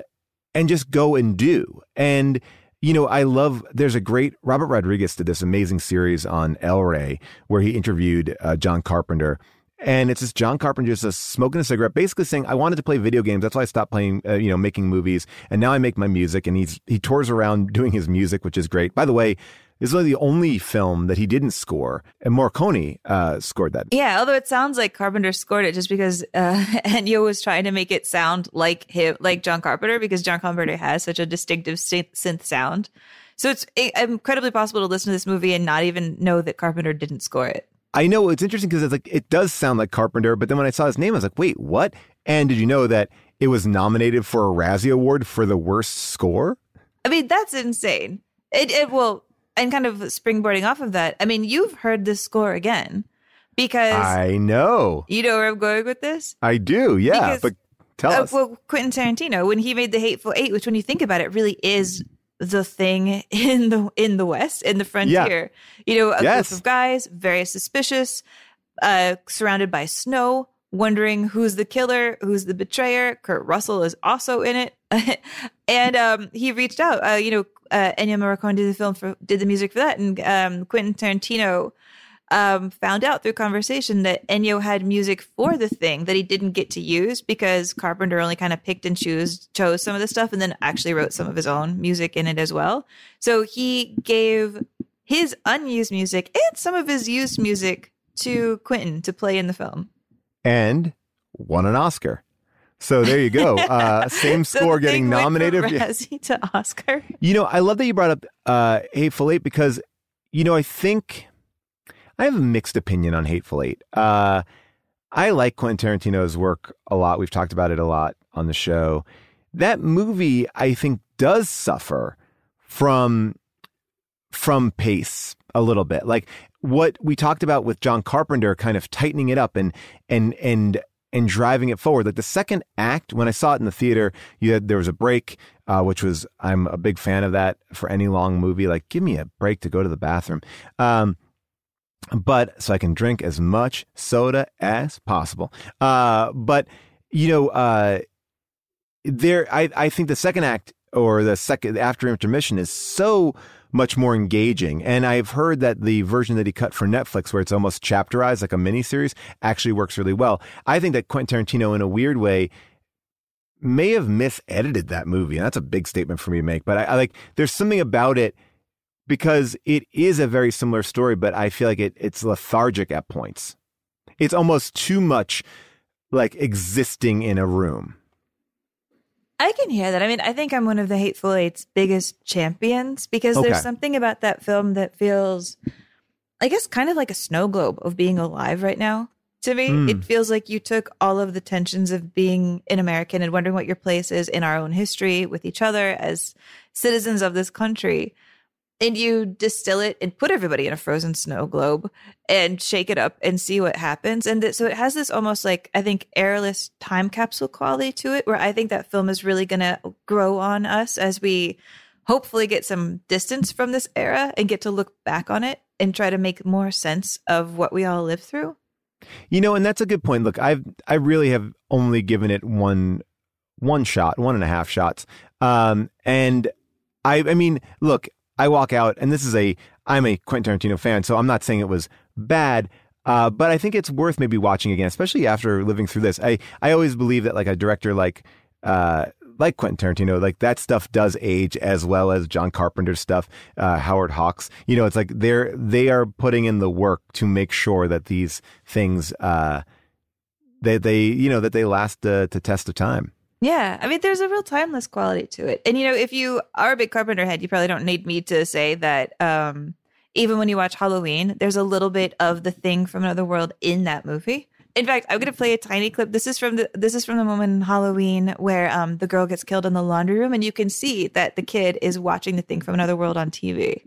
and just go and do. And, you know, I love, there's a great, Robert Rodriguez did this amazing series on El Rey where he interviewed uh, John Carpenter. And it's just John Carpenter just uh, smoking a cigarette, basically saying, I wanted to play video games. That's why I stopped playing, uh, you know, making movies. And now I make my music. And he's, he tours around *laughs* doing his music, which is great. By the way, this is the only film that he didn't score. And Morricone uh, scored that. Yeah, although it sounds like Carpenter scored it just because uh, *laughs* Ennio was trying to make it sound like him, like John Carpenter, because John Carpenter has such a distinctive synth sound. So it's incredibly possible to listen to this movie and not even know that Carpenter didn't score it. I know it's interesting because it's like it does sound like Carpenter, but then when I saw his name, I was like, wait, what? And did you know that it was nominated for a Razzie Award for the worst score? I mean, that's insane. It, it will, and kind of springboarding off of that. I mean, you've heard this score again because I know. you know where I'm going with this. I do, yeah. Because- but tell Uh, us. well, Quentin Tarantino, when he made the Hateful Eight, which when you think about it, really is the thing in the in the West, in the frontier. You know, a Yes. group of guys, very suspicious, uh, surrounded by snow, wondering who's the killer, who's the betrayer. Kurt Russell is also in it, *laughs* and um, he reached out. Uh, you know, uh, Ennio Morricone did the film for did the music for that, and um, Quentin Tarantino um, found out through conversation that Ennio had music for the thing that he didn't get to use because Carpenter only kind of picked and choose chose some of the stuff and then actually wrote some of his own music in it as well. So he gave his unused music and some of his used music to Quentin to play in the film. and won an Oscar. So there you go. *laughs* Uh, same score the getting went nominated. Razzie *laughs* to Oscar. You know, I love that you brought up uh, Hateful Eight because, you know, I think I have a mixed opinion on Hateful Eight. Uh, I like Quentin Tarantino's work a lot. We've talked about it a lot on the show. That movie, I think, does suffer from from pace a little bit. Like what we talked about with John Carpenter, kind of tightening it up and and and and driving it forward. Like the second act, when I saw it in the theater, you had there was a break, uh, which was I'm a big fan of that for any long movie. Like, give me a break to go to the bathroom. Um, but so I can drink as much soda as possible. Uh, but you know, uh, there, I, I think the second act or the second after intermission is so much more engaging. And I've heard that the version that he cut for Netflix, where it's almost chapterized like a miniseries, actually works really well. I think that Quentin Tarantino, in a weird way, may have misedited that movie, and that's a big statement for me to make. But I, I like there's something about it because it is a very similar story, but I feel like it it's lethargic at points. It's almost too much like existing in a room. I can hear that. I mean, I think I'm one of the Hateful Eight's biggest champions because Okay. there's something about that film that feels, I guess, kind of like a snow globe of being alive right now. to me. Hmm. It feels like you took all of the tensions of being an American and wondering what your place is in our own history with each other as citizens of this country. And you distill it and put everybody in a frozen snow globe and shake it up and see what happens. And th- so it has this almost like, I think, airless time capsule quality to it, where I think that film is really going to grow on us as we hopefully get some distance from this era and get to look back on it and try to make more sense of what we all lived through. You know, and that's a good point. Look, I've I really have only given it one one shot, one and a half shots. Um, and I I mean, look, I walk out, and this is a I'm a Quentin Tarantino fan, so I'm not saying it was bad. Uh, but I think it's worth maybe watching again, especially after living through this. I, I always believe that like a director like uh, like Quentin Tarantino, like that stuff does age as well as John Carpenter's stuff, uh, Howard Hawks. You know, it's like they're they are putting in the work to make sure that these things uh, that they you know that they last uh, to test of time. Yeah, I mean, there's a real timeless quality to it. And you know, if you are a big Carpenter head, you probably don't need me to say that. Um, even when you watch Halloween, there's a little bit of the thing from another world in that movie. In fact, I'm going to play a tiny clip. This is from the this is from the moment in Halloween where um, the girl gets killed in the laundry room, and you can see that the kid is watching the thing from another world on TV.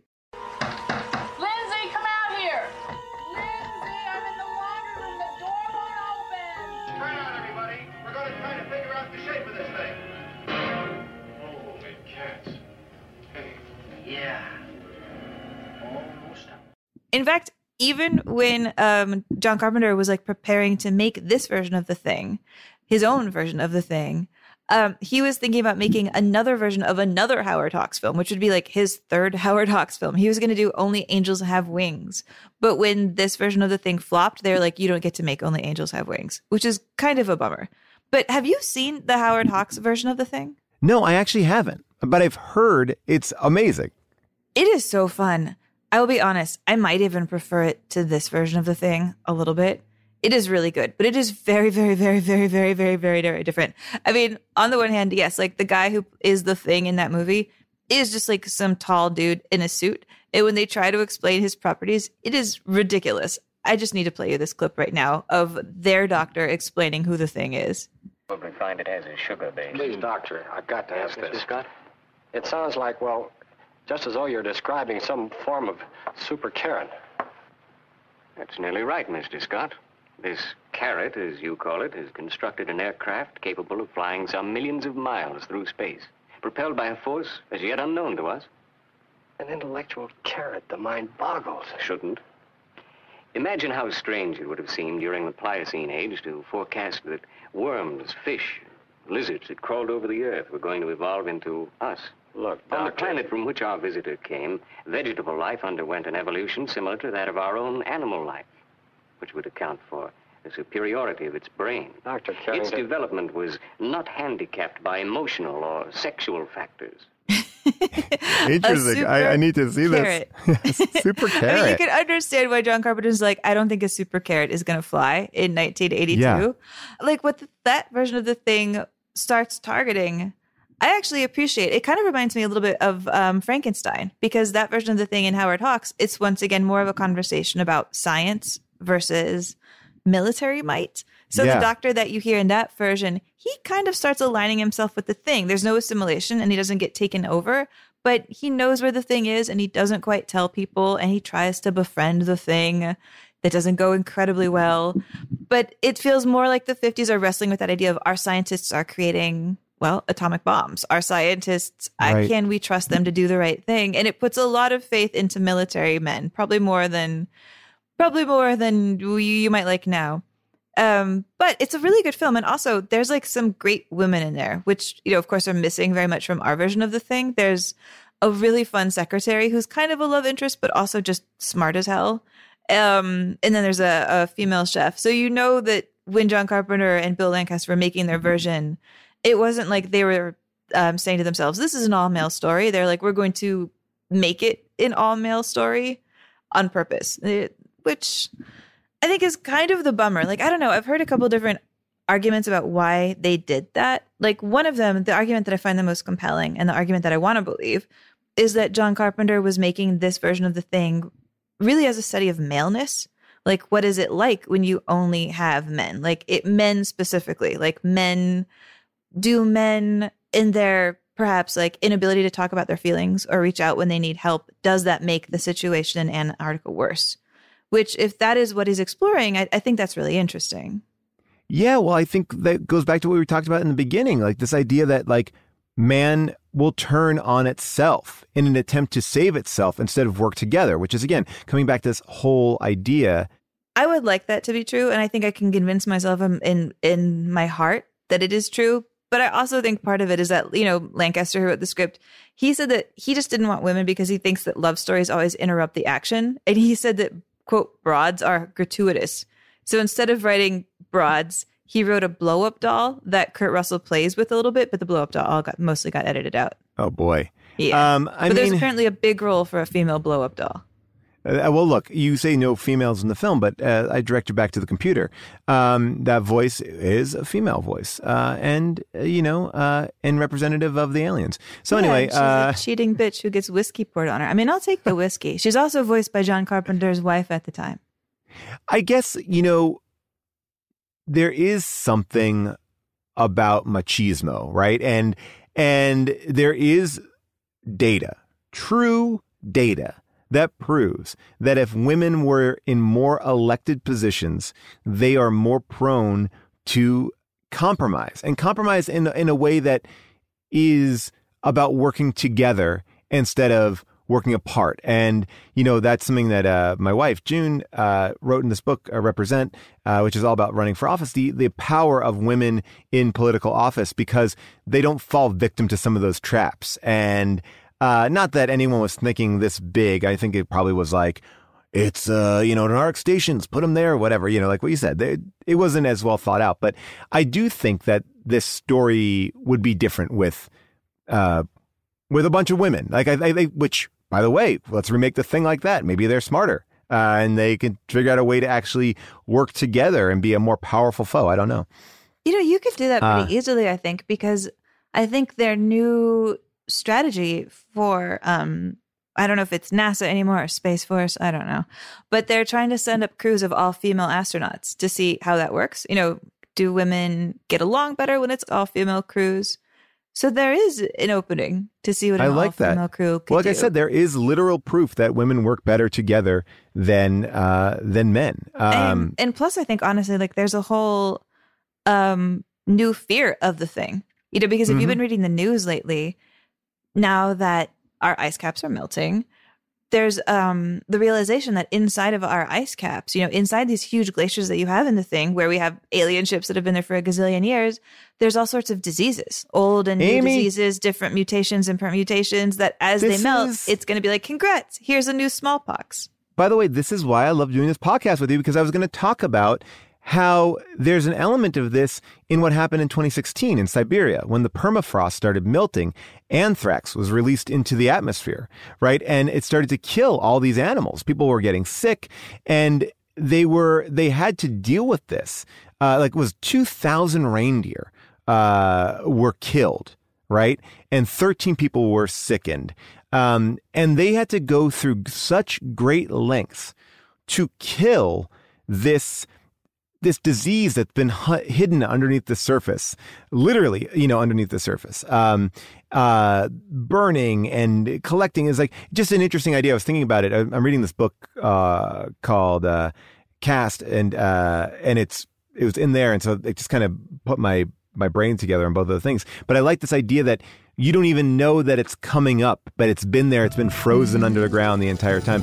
In fact, even when um, John Carpenter was like preparing to make this version of the thing, his own version of the thing, um, he was thinking about making another version of another Howard Hawks film, which would be like his third *laughs* Howard Hawks film. He was going to do Only Angels Have Wings. But when this version of the thing flopped, they're like, you don't get to make Only Angels Have Wings, which is kind of a bummer. But have you seen the Howard Hawks version of the thing? No, I actually haven't, but I've heard it's amazing. It is so fun. I will be honest, I might even prefer it to this version of the thing a little bit. It is really good, but it is very, very, very, very, very, very, very, very different. I mean, on the one hand, yes, like the guy who is the thing in that movie is just like some tall dude in a suit. And when they try to explain his properties, it is ridiculous. I just need to play you this clip right now of their doctor explaining who the thing is. Probably find it has a sugar base. Please, doctor, I've got to ask Mr. this. Scott? It sounds like, well, just as though you're describing some form of super carrot. That's nearly right, Mr. Scott. This carrot, as you call it, has constructed an aircraft capable of flying some millions of miles through space, propelled by a force as yet unknown to us. An intellectual carrot. The mind boggles. Shouldn't. Imagine how strange it would have seemed during the Pliocene age to forecast that worms, fish, lizards that crawled over the earth were going to evolve into us. Look, On the planet from which our visitor came, vegetable life underwent an evolution similar to that of our own animal life, which would account for the superiority of its brain. Dr. Its development was not handicapped by emotional or sexual factors. *laughs* Interesting. I, I need to see carrot. this. *laughs* *laughs* super carrot. I mean, you can understand why John Carpenter's like, I don't think a super carrot is going to fly in 1982. Yeah. Like what the, that version of the thing starts targeting, I actually appreciate. It kind of reminds me a little bit of um, Frankenstein because that version of the thing in Howard Hawks, it's once again more of a conversation about science versus military might. So Yeah. the doctor that you hear in that version, he kind of starts aligning himself with the thing. There's no assimilation and he doesn't get taken over, but he knows where the thing is and he doesn't quite tell people and he tries to befriend the thing that doesn't go incredibly well. But it feels more like the 50s are wrestling with that idea of our scientists are creating well, atomic bombs. Our scientists, uh, Right. can we trust them to do the right thing? And it puts a lot of faith into military men, probably more than probably more than you, you might like now. Um, but it's a really good film, and also there's like some great women in there, which you know, of course, are missing very much from our version of the thing. There's a really fun secretary who's kind of a love interest, but also just smart as hell. Um, and then there's a, a female chef, so you know that when John Carpenter and Bill Lancaster were making their version, it wasn't like they were um, saying to themselves, "This is an all male story." They're like, "We're going to make it an all male story on purpose," It- which I think is kind of the bummer. Like, I don't know. I've heard a couple different arguments about why they did that. Like, one of them, the argument that I find the most compelling and the argument that I want to believe is that John Carpenter was making this version of the thing really as a study of maleness. Like, what is it like when you only have men? Like, it men specifically, like men, do men in their perhaps like inability to talk about their feelings or reach out when they need help, does that make the situation in Antarctica worse? Which, if that is what he's exploring, I, I think that's really interesting. Yeah, well, I think that goes back to what we talked about in the beginning, like this idea that like man will turn on itself in an attempt to save itself instead of work together, which is again coming back to this whole idea. I would like that to be true, and I think I can convince myself in in, in my heart that it is true. But I also think part of it is that you know Lancaster, who wrote the script, he said that he just didn't want women because he thinks that love stories always interrupt the action, and he said that quote broads are gratuitous. So instead of writing broads, he wrote a blow up doll that Kurt Russell plays with a little bit, but the blow up doll all got mostly got edited out. Oh boy. Yeah. Um, I but mean, there's apparently a big role for a female blow up doll. Uh, well, look, you say no females in the film, but uh, I direct you back to the computer. Um, that voice is a female voice, uh, and uh, you know, uh, and representative of the aliens. So Yeah, anyway, she's uh, a cheating bitch who gets whiskey poured on her. I mean, I'll take the whiskey. She's also voiced by John Carpenter's wife at the time. I guess you know there is something about machismo, right? And and there is data, true data that proves that if women were in more elected positions, they are more prone to compromise and compromise in in a way that is about working together instead of working apart. And, you know, that's something that uh, my wife, June, uh, wrote in this book, uh, Represent, uh, which is all about running for office, the, the power of women in political office because they don't fall victim to some of those traps. And uh, not that anyone was thinking this big. I think it probably was like, it's uh you know Arctic stations put them there whatever you know like what you said. They, it wasn't as well thought out but i do think that this story would be different with uh with a bunch of women. Like i, I they, which by the way let's remake the thing like that. Maybe they're smarter uh, and they can figure out a way to actually work together and be a more powerful foe. I don't know. You know, you could do that pretty Uh. easily, I think, because I think their new strategy for um I don't know if it's NASA anymore or Space Force, I don't know. But they're trying to send up crews of all female astronauts to see how that works. You know, do women get along better when it's all female crews? So there is an opening to see what an I like all female that. crew could Well, like do. I said, there is literal proof that women work better together than uh, than men. Um, and, and plus, I think honestly, like there's a whole um new fear of the thing. You know, because if you've Mhm. been reading the news lately, now that our ice caps are melting, there's um the realization that inside of our ice caps, you know, inside these huge glaciers that you have in the thing, where we have alien ships that have been there for a gazillion years, there's all sorts of diseases, old and new diseases, different mutations and permutations. That as they melt, is- it's going to be like, congrats, here's a new smallpox. By the way, this is why I love doing this podcast with you because I was going to talk about how there's an element of this in what happened in 2016 in Siberia when the permafrost started melting. Anthrax was released into the atmosphere, right? And it started to kill all these animals. People were getting sick and they were they had to deal with this. Uh, like it was 2,000 reindeer uh, were killed, right? And 13 people were sickened. Um, and they had to go through such great lengths to kill this this disease that's been hu- hidden underneath the surface, literally, you know, underneath the surface. Um, uh, burning and collecting is like just an interesting idea. I was thinking about it. I'm I'm reading this book uh, called uh, Caste, and uh, and it's it was in there, and so it just kind of put my my brain together on both of the things. But I like this idea that you don't even know that it's coming up, but it's been there. It's been frozen under the ground the entire time.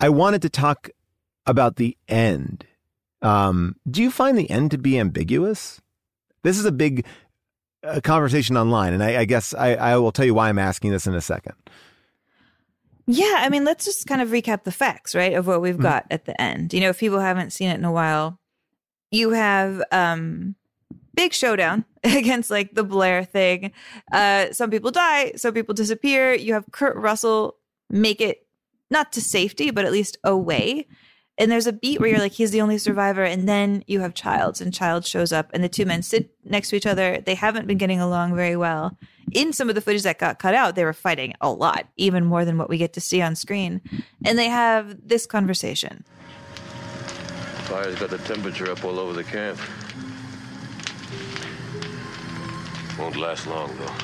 I wanted to talk about the end. Um, do you find the end to be ambiguous? This is a big uh, conversation online, and I, I guess I, I will tell you why I'm asking this in a second. Yeah, I mean, let's just kind of recap the facts, right, of what we've Mhm. got at the end. You know, if people haven't seen it in a while, you have um big showdown *laughs* against like the Blair thing. Uh some people die, some people disappear. You have Kurt Russell make it not to safety, but at least away. And there's a beat where you're like, he's the only survivor. And then you have Childs, and Childs shows up, and the two men sit next to each other. They haven't been getting along very well. In some of the footage that got cut out, they were fighting a lot, even more than what we get to see on screen. And they have this conversation. Fire's got the temperature up all over the camp. Won't last long, though.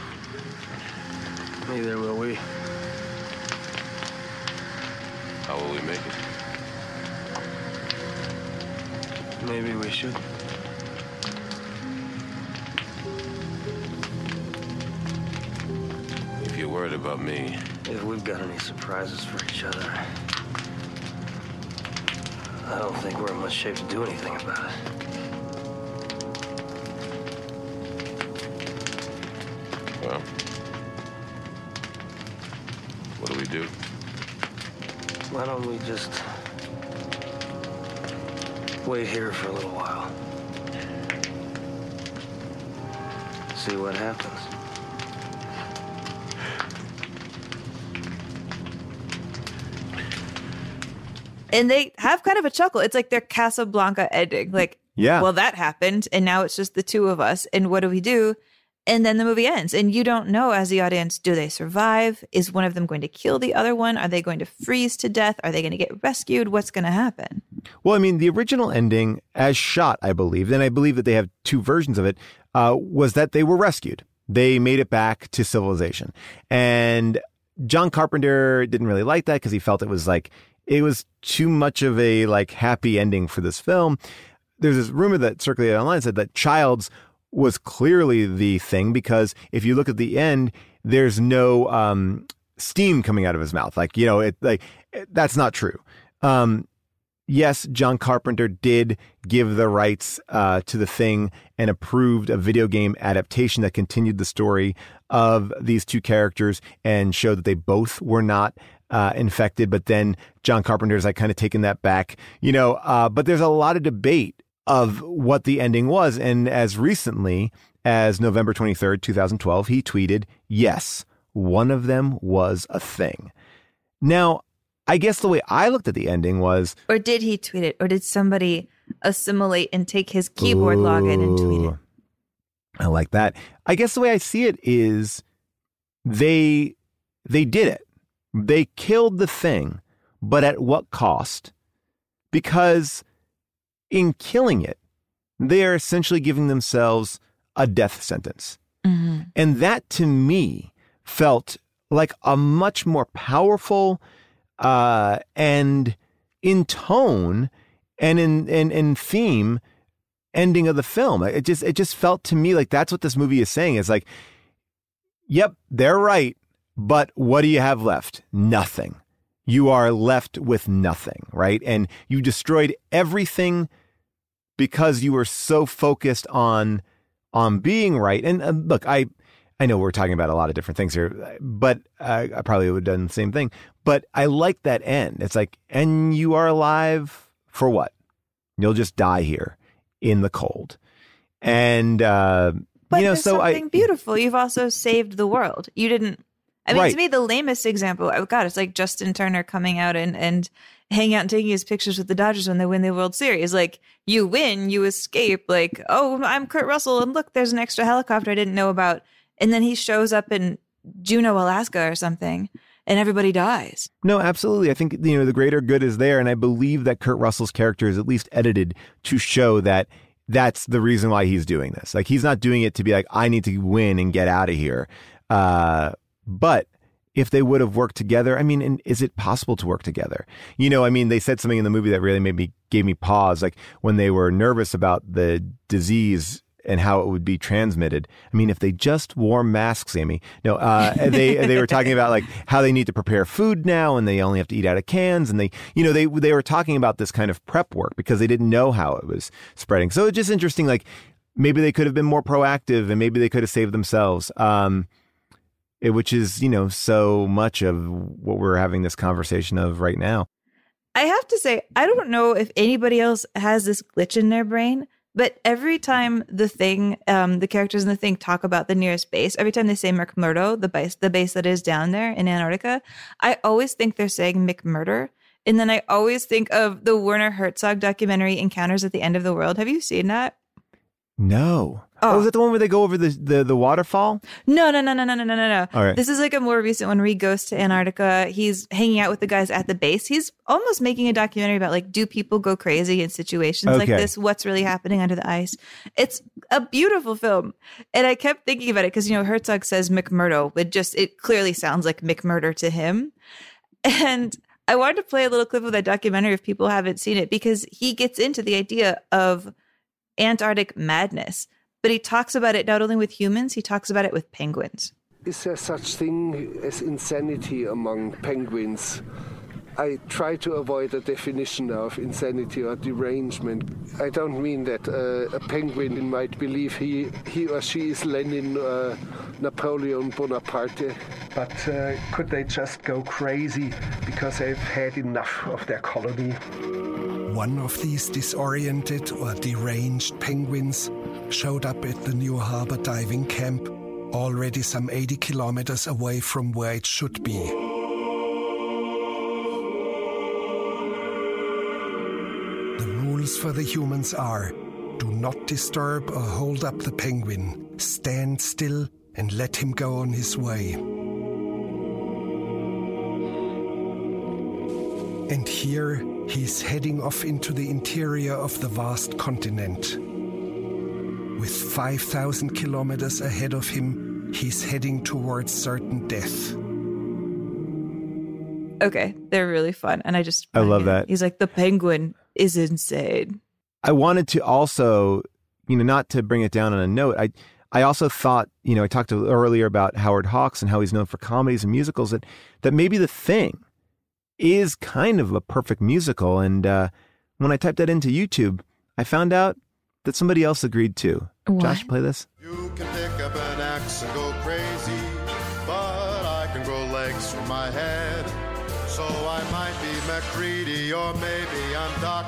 Neither will we. How will we make it? Maybe we should. If you're worried about me, If we've got any surprises for each other, I don't think we're in much shape to do anything about it. well, what do we do? Why don't we just wait here for a little while? See what happens. And they have kind of a chuckle. It's like their Casablanca ending. Like, Yeah. well, that happened. And now it's just the two of us. And what do we do? And then the movie ends. And you don't know as the audience, do they survive? Is one of them going to kill the other one? Are they going to freeze to death? Are they going to get rescued? What's going to happen? Well, I mean, the original ending, as shot, I believe, and I believe that they have two versions of it, uh, was that they were rescued. They made it back to civilization. And John Carpenter didn't really like that because he felt it was like, it was too much of a like happy ending for this film. There's this rumor that circulated online said that Childs was clearly the thing because if you look at the end, there's no um, steam coming out of his mouth. Like, you know, it like it- that's not true. Um, yes, John Carpenter did give the rights uh, to the thing and approved a video game adaptation that continued the story of these two characters and showed that they both were not uh, infected. But then John Carpenter's like kind of taken that back, you know. Uh, but there's a lot of debate of what the ending was, and as recently as November 23rd, 2012, he tweeted, "Yes, one of them was a thing." Now, I guess the way I looked at the ending was Or did he tweet it? Or did somebody assimilate and take his keyboard login and tweet it? I like that. I guess the way I see it is they they did it. They killed the thing, but at what cost? Because in killing it, they are essentially giving themselves a death sentence. And that to me felt like a much more powerful uh, and in tone and in, in in theme ending of the film. It just it just felt to me like that's what this movie is saying. It's like, yep, they're right, but what do you have left? Nothing. You are left with nothing, right? And you destroyed everything because you were so focused on on being right. And uh, look, I I know we're talking about a lot of different things here, but uh, I probably would have done the same thing. But I like that end. It's like, and you are alive for what? You'll just die here in the cold. And uh, But you know, so I something beautiful. You've also saved the world. You didn't. I mean, Right. to me, the lamest example. Oh God, it's like Justin Turner coming out and and hanging out and taking his pictures with the Dodgers when they win the World Series. Like you win, you escape. Like oh, I'm Kurt Russell, and look, there's an extra helicopter I didn't know about. And then he shows up in Juneau, Alaska, or something, and everybody dies. No, absolutely. I think you know the greater good is there, and I believe that Kurt Russell's character is at least edited to show that that's the reason why he's doing this. Like he's not doing it to be like I need to win and get out of here. Uh, but if they would have worked together, I mean, is it possible to work together? You know, I mean, they said something in the movie that really made me gave me pause, like when they were nervous about the disease and how it would be transmitted. I mean, if they just wore masks, Amy. No, uh, they they were talking about like how they need to prepare food now, and they only have to eat out of cans, and they, you know, they they were talking about this kind of prep work because they didn't know how it was spreading. So it's just interesting, like maybe they could have been more proactive, and maybe they could have saved themselves. Um, it, which is you know so much of what we're having this conversation of right now. I have to say, I don't know if anybody else has this glitch in their brain, but every time the thing, um, the characters in the thing talk about the nearest base, every time they say McMurdo, the base, the base that is down there in Antarctica, I always think they're saying McMurder. And then I always think of the Werner Herzog documentary Encounters at the End of the World. Have you seen that? No. Oh. oh, is that the one where they go over the, the, the waterfall? No, no, no, no, no, no, no, no. All right. This is like a more recent one where he goes to Antarctica. He's hanging out with the guys at the base. He's almost making a documentary about like, do people go crazy in situations like this? What's really happening under the ice? It's a beautiful film. And I kept thinking about it because, you know, Herzog says McMurdo, but just it clearly sounds like McMurder to him. *laughs* And I wanted to play a little clip of that documentary if people haven't seen it because he gets into the idea of Antarctic madness, but he talks about it not only with humans, he talks about it with penguins. Is there such thing as insanity among penguins? I try to avoid the definition of insanity or derangement. I don't mean that uh, a penguin might believe he, he or she is Lenin or Napoleon Bonaparte. But uh, could they just go crazy because they've had enough of their colony? One of these disoriented or deranged penguins showed up at the New Harbor diving camp, already some 80 kilometers away from where it should be. Rules for the humans are do not disturb or hold up the penguin, stand still and let him go on his way. And here he's heading off into the interior of the vast continent. With 5,000 kilometers ahead of him, he's heading towards certain death. Okay, they're really fun. And I just I love that. He's like, the penguin is insane. I wanted to also, you know, not to bring it down on a note. I I also thought, you know, I talked to, earlier about Howard Hawks and how he's known for comedies and musicals. That that maybe the thing is kind of a perfect musical. And uh, when I typed that into YouTube, I found out that somebody else agreed too. Josh, play this. You can pick up an axe and go crazy, but I can grow legs from my head. So I might be MacReady or maybe I'm Doc.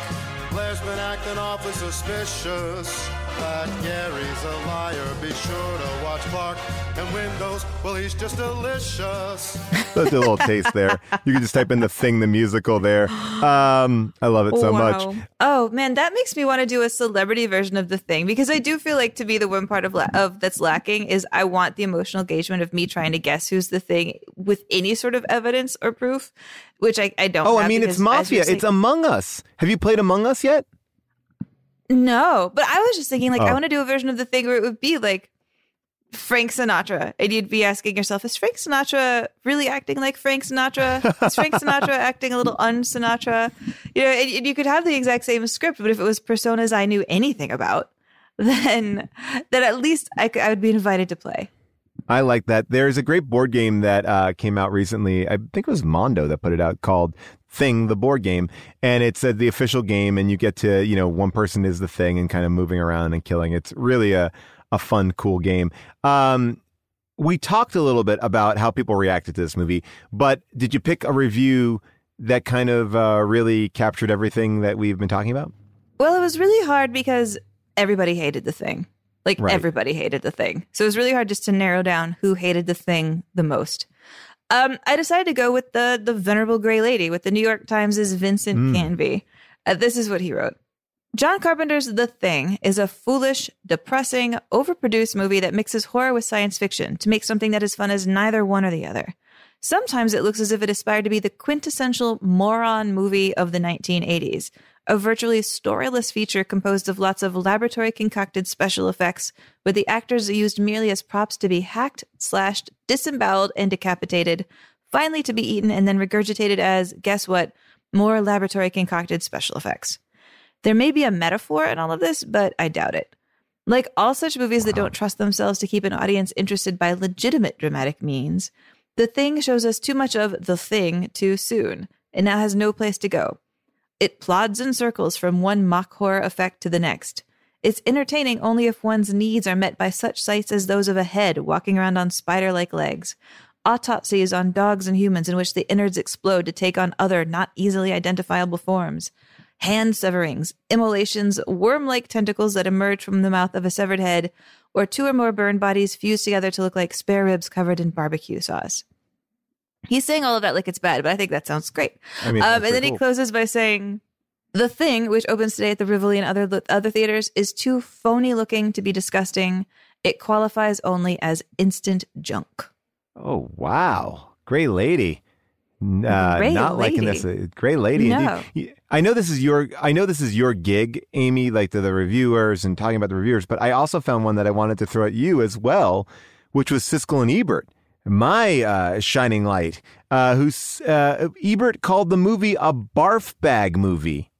Blair's been acting awfully suspicious. That Gary's a liar. Be sure to watch Clark and Windows. Well, he's just delicious. *laughs* That's a little taste there. You can just type in the thing, the musical there. Um, I love it so Wow. much. Oh man, that makes me want to do a celebrity version of the thing because I do feel like to be the one part of la- of that's lacking is I want the emotional engagement of me trying to guess who's the thing with any sort of evidence or proof, which I, I don't. Know. Oh, I mean, it's Mafia. It's Among Us. Have you played Among Us yet? no, but I was just thinking like I Oh. want to do a version of the thing where it would be like Frank Sinatra, and you'd be asking yourself, is Frank Sinatra really acting like Frank Sinatra? Is Frank *laughs* Sinatra acting a little un-Sinatra? You know, and, and you could have the exact same script, but if it was personas I knew anything about, *laughs* then then at least I, I would be invited to play. I like that. There's a great board game that uh, came out recently. I think it was Mondo that put it out called Thing, the board game. And it's uh, the official game, and you get to, you know, one person is the thing and kind of moving around and killing. It's really a, a fun, cool game. Um, we talked a little bit about how people reacted to this movie, but did you pick a review that kind of uh, really captured everything that we've been talking about? Well, it was really hard because everybody hated the thing. Like Right. everybody hated the thing. So it was really hard just to narrow down who hated the thing the most. Um, I decided to go with the the venerable gray lady with the New York Times' Vincent Mm. Canby. Uh, this is what he wrote. John Carpenter's The Thing is a foolish, depressing, overproduced movie that mixes horror with science fiction to make something that is fun as neither one or the other. Sometimes it looks as if it aspired to be the quintessential moron movie of the 1980s, a virtually storyless feature composed of lots of laboratory concocted special effects, with the actors used merely as props to be hacked, slashed, disemboweled, and decapitated, finally to be eaten and then regurgitated as, guess what, more laboratory concocted special effects. There may be a metaphor in all of this, but I doubt it. Like all such movies that don't trust themselves to keep an audience interested by legitimate dramatic means, The Thing shows us too much of the thing too soon, and now has no place to go. It plods in circles from one mock horror effect to the next. It's entertaining only if one's needs are met by such sights as those of a head walking around on spider like legs, autopsies on dogs and humans in which the innards explode to take on other, not easily identifiable forms, hand severings, immolations, worm like tentacles that emerge from the mouth of a severed head, or two or more burned bodies fused together to look like spare ribs covered in barbecue sauce. He's saying all of that like it's bad, but I think that sounds great. I mean, um, and then he cool. closes by saying, "The thing, which opens today at the Rivoli and other other theaters, is too phony looking to be disgusting. It qualifies only as instant junk." Oh wow, great Lady. Uh, Gray not liking this. Lady. Uh, Lady. No. I know this is your. I know this is your gig, Amy. Like the, the reviewers and talking about the reviewers. But I also found one that I wanted to throw at you as well, which was Siskel and Ebert. My uh, shining light. Uh, who's uh, Ebert called the movie a barf bag movie.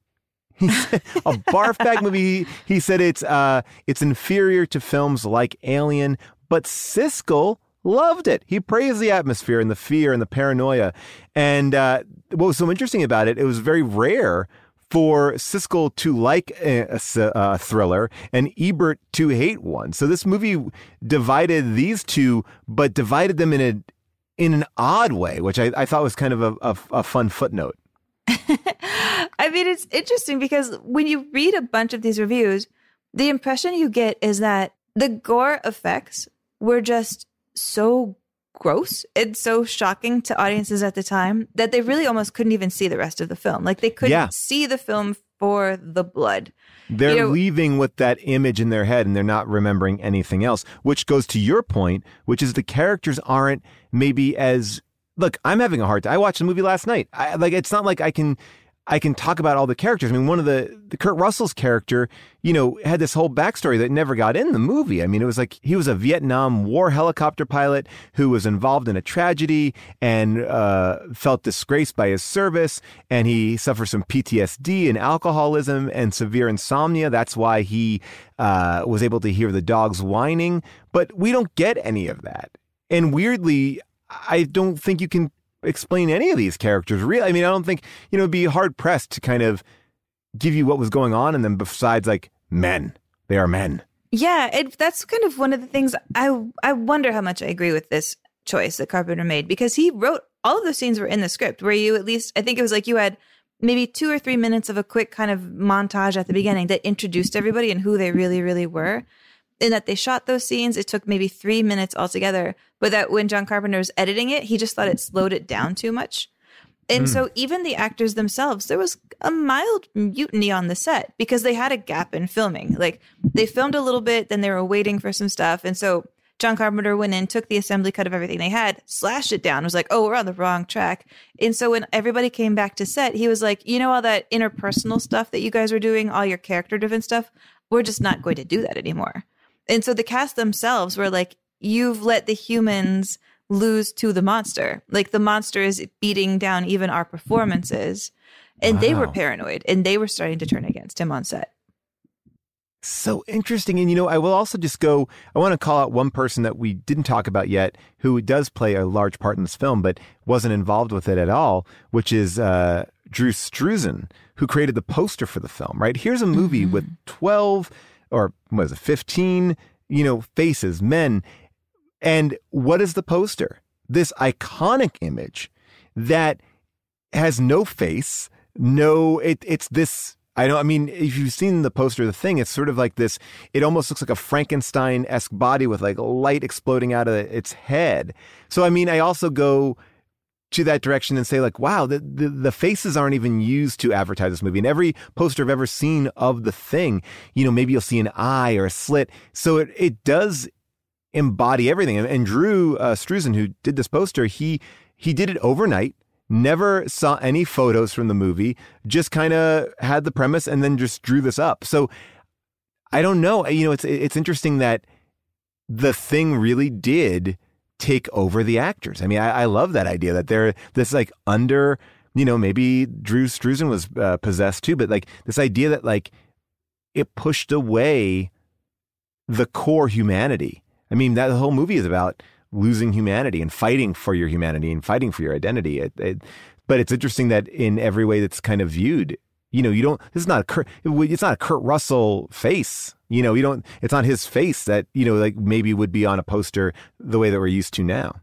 *laughs* A barf bag movie. He, he said it's uh, it's inferior to films like Alien, but Siskel loved it. He praised the atmosphere and the fear and the paranoia. And uh, what was so interesting about it, it was very rare for Siskel to like a thriller and Ebert to hate one. So this movie divided these two, but divided them in a in an odd way, which I, I thought was kind of a, a, a fun footnote. *laughs* I mean, it's interesting because when you read a bunch of these reviews, the impression you get is that the gore effects were just so gross and so shocking to audiences at the time that they really almost couldn't even see the rest of the film. Like they couldn't Yeah. see the film for the blood. They're You know- leaving with that image in their head and they're not remembering anything else, which goes to your point, which is the characters aren't maybe as look, I'm having a hard time. I watched the movie last night. I like it's not like I can I can talk about all the characters. I mean, one of the, the Kurt Russell's character, you know, had this whole backstory that never got in the movie. I mean, it was like he was a Vietnam War helicopter pilot who was involved in a tragedy and uh, felt disgraced by his service, and he suffered some PTSD and alcoholism and severe insomnia. That's why he uh, was able to hear the dogs whining. But we don't get any of that. And weirdly, I don't think you can explain any of these characters. Really, I mean, I don't think you know it'd be hard pressed to kind of give you what was going on in them. Besides, like men, they are men. Yeah, it, that's kind of one of the things I I wonder how much I agree with this choice that Carpenter made because he wrote all of those scenes were in the script where you at least I think it was like you had maybe two or three minutes of a quick kind of montage at the beginning that introduced everybody and who they really really were. And that they shot those scenes, it took maybe three minutes altogether. But that when John Carpenter was editing it, he just thought it slowed it down too much. And Hmm. so even the actors themselves, there was a mild mutiny on the set because they had a gap in filming. Like they filmed a little bit, then they were waiting for some stuff. And so John Carpenter went in, took the assembly cut of everything they had, slashed it down, was like, oh, we're on the wrong track. And so when everybody came back to set, he was like, you know, all that interpersonal stuff that you guys were doing, all your character driven stuff, we're just not going to do that anymore. And so the cast themselves were like, you've let the humans lose to the monster. Like the monster is beating down even our performances. And they were paranoid and they were starting to turn against him on set. So interesting. And, you know, I will also just go, I want to call out one person that we didn't talk about yet who does play a large part in this film, but wasn't involved with it at all, which is uh, Drew Struzan, who created the poster for the film, right? Here's a movie with 12 or what is it, 15, you know, faces, men. And what is the poster? This iconic image that has no face, no, it, it's this. I know. I mean, if you've seen the poster of the thing, it's sort of like this. It almost looks like a Frankenstein esque body with like light exploding out of its head. So, I mean, I also go to that direction and say like, wow, the, the the faces aren't even used to advertise this movie. And every poster I've ever seen of the thing, you know, maybe you'll see an eye or a slit. So it it does embody everything. And, Drew uh, Struzan, who did this poster, he he did it overnight. never saw any photos from the movie, just kind of had the premise and then just drew this up. So I don't know. You know, it's it's interesting that the thing really did take over the actors. I mean, I, I love that idea that they're this like under, you know, maybe Drew Struzan was uh, possessed too, but like this idea that like it pushed away the core humanity. I mean, that the whole movie is about losing humanity and fighting for your humanity and fighting for your identity. It, it, but it's interesting that in every way that's kind of viewed, you know, you don't. This is not a Kurt, it's not a Kurt Russell face. You know, you don't. It's not his face that you know, like maybe would be on a poster the way that we're used to now.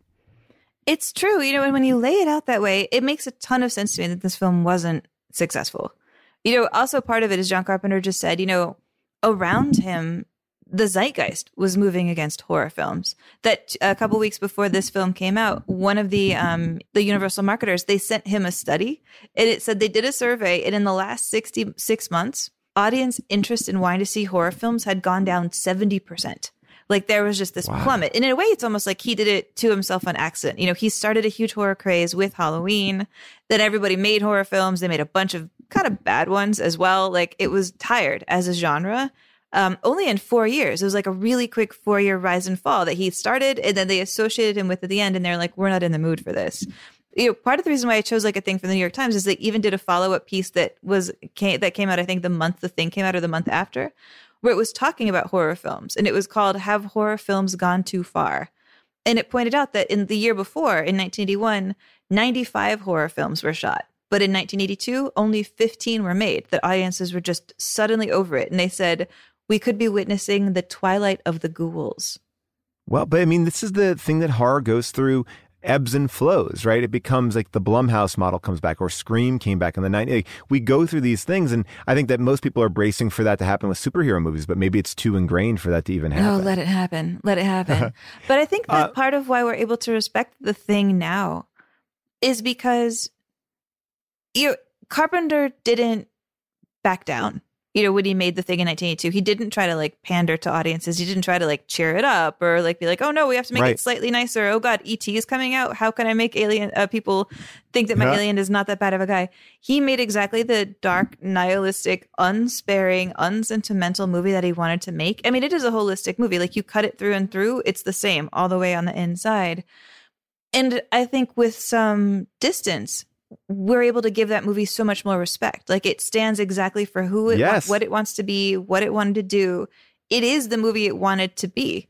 It's true, you know, and when you lay it out that way, it makes a ton of sense to me that this film wasn't successful. You know, also part of it is John Carpenter just said, you know, around him the zeitgeist was moving against horror films. That a couple weeks before this film came out, one of the um, the Universal marketers they sent him a study, and it said they did a survey, and in the last sixty six months, audience interest in wanting to see horror films had gone down seventy percent. Like there was just this Wow. plummet, and in a way, it's almost like he did it to himself on accident. You know, he started a huge horror craze with Halloween. Then everybody made horror films. They made a bunch of kind of bad ones as well. Like it was tired as a genre um, only in four years. It was like a really quick four year rise and fall that he started, and then they associated him with at the end, and they're like, "We're not in the mood for this." You know, part of the reason why I chose like a thing from the New York Times is they even did a follow up piece that was came, that came out. I think the month the thing came out or the month after, where it was talking about horror films, and it was called "Have Horror Films Gone Too Far?" And it pointed out that in the year before, in 1981, 95 horror films were shot. But in 1982, only 15 were made. That audiences were just suddenly over it. And they said, we could be witnessing the twilight of the ghouls. Well, but I mean, this is the thing that horror goes through ebbs and flows, right? It becomes like the Blumhouse model comes back or Scream came back in the 90s. Like, we go through these things, and I think that most people are bracing for that to happen with superhero movies, but maybe it's too ingrained for that to even happen. Oh, let it happen. Let it happen. *laughs* Uh, but I think that uh, part of why we're able to respect the thing now is because you Carpenter didn't back down. You know, when he made the thing in 1982, he didn't try to like pander to audiences. He didn't try to like cheer it up or like be like, "Oh no, we have to make Right. it slightly nicer." Oh God, ET is coming out. How can I make alien uh, people think that my Yeah. alien is not that bad of a guy? He made exactly the dark, nihilistic, unsparing, unsentimental movie that he wanted to make. I mean, it is a holistic movie. Like you cut it through and through, it's the same all the way on the inside. And I think with some distance, we're able to give that movie so much more respect. Like it stands exactly for who it Yes. what it wants to be, what it wanted to do. It is the movie it wanted to be.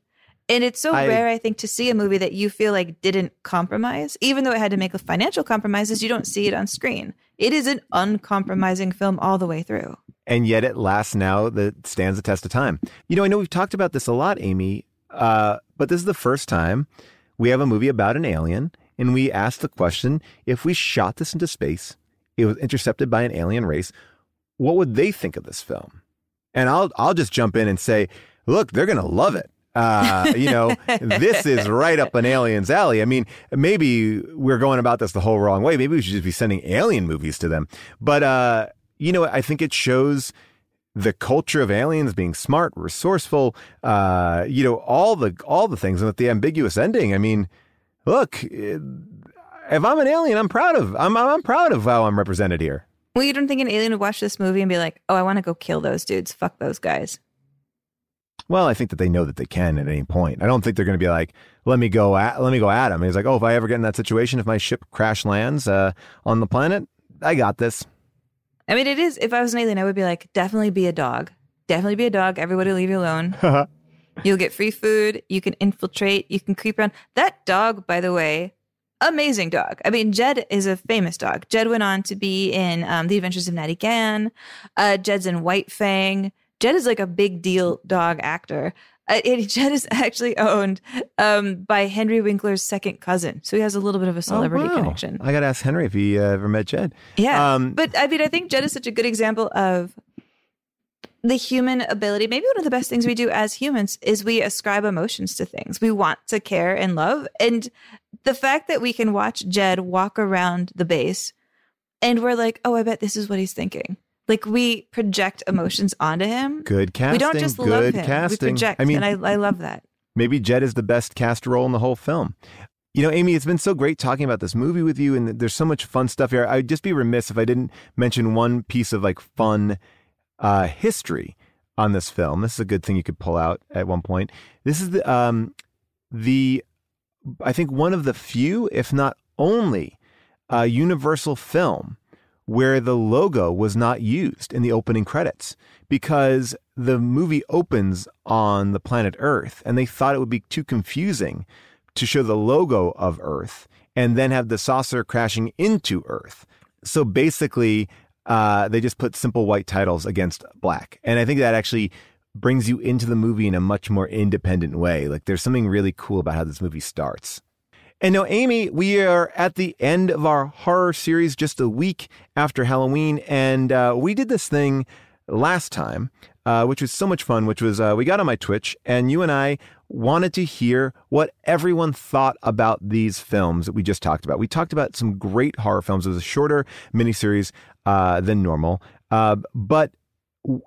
And it's so I- rare, I think, to see a movie that you feel like didn't compromise, even though it had to make financial compromises. You don't see it on screen. It is an uncompromising film all the way through. and yet it lasts now that stands the test of time. You know, I know we've talked about this a lot, Amy, uh, but this is the first time we have a movie about an alien, and we asked the question: if we shot this into space, it was intercepted by an alien race, what would they think of this film? And I'll I'll just jump in and say, look, they're gonna love it. Uh, you know, *laughs* this is right up an alien's alley. I mean, maybe we're going about this the whole wrong way. Maybe we should just be sending alien movies to them. But uh, you know, I think it shows the culture of aliens being smart, resourceful, uh, you know, all the all the things and with the ambiguous ending. I mean, look, if I'm an alien, I'm proud of I'm I'm proud of how I'm represented here. Well, you don't think an alien would watch this movie and be like, "Oh, I want to go kill those dudes. Fuck those guys." Well, I think that they know that they can at any point. I don't think they're going to be like, "Let me go at let me go at him." He's like, "Oh, if I ever get in that situation, if my ship crash lands uh, on the planet, I got this." I mean, it is. If I was an alien, I would be like, definitely be a dog. Definitely be a dog. Everybody leave you alone. *laughs* You'll get free food. You can infiltrate. You can creep around. That dog, by the way, amazing dog. I mean, Jed is a famous dog. Jed went on to be in um, The Adventures of Natty Gann. Uh, Jed's in White Fang. Jed is like a big deal dog actor. Uh, and *laughs* Jed is actually owned um, by Henry Winkler's second cousin. So he has a little bit of a celebrity Oh, wow. connection. I got to ask Henry if he uh, ever met Jed. Yeah. Um, but I mean, I think Jed is such a good example of the human ability. Maybe one of the best things we do as humans is we ascribe emotions to things. We want to care and love. And the fact that we can watch Jed walk around the base and we're like, oh, I bet this is what he's thinking. Like we project emotions onto him. Good casting. we don't just love him. casting. We project. I mean, and I, I love that. maybe Jed is the best cast role in the whole film. You know, Amy, it's been so great talking about this movie with you, and there's so much fun stuff here. I'd just be remiss if I didn't mention one piece of like fun uh, history on this film. This is a good thing you could pull out at one point. This is the um, the I think one of the few, if not only, uh, Universal film where the logo was not used in the opening credits because the movie opens on the planet Earth and they thought it would be too confusing to show the logo of Earth and then have the saucer crashing into Earth. So basically, uh, they just put simple white titles against black. And I think that actually brings you into the movie in a much more independent way. Like there's something really cool about how this movie starts. And now, Amy, we are at the end of our horror series just a week after Halloween. And uh, we did this thing last time, uh, which was so much fun, which was uh, we got on my Twitch and you and I wanted to hear what everyone thought about these films that we just talked about. We talked about some great horror films. It was a shorter miniseries uh, than normal, uh, but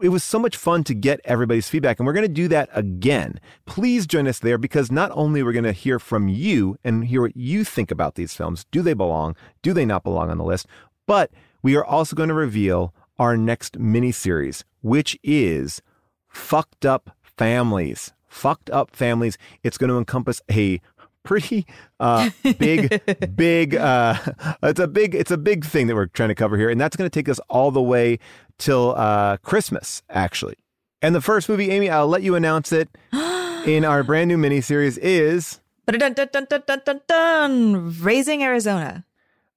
it was so much fun to get everybody's feedback, and we're going to do that again. Please join us there because not only we're going to hear from you and hear what you think about these films. Do they belong? Do they not belong on the list? But we are also going to reveal our next mini series, which is Fucked Up Families. Fucked Up Families. It's going to encompass a pretty uh, big, *laughs* big. Uh, it's a big. It's a big thing that we're trying to cover here, and that's going to take us all the way till uh, Christmas, actually. And the first movie, Amy, I'll let you announce it *gasps* in our brand new miniseries is Dun, dun, dun, dun, dun, dun, dun. Raising Arizona.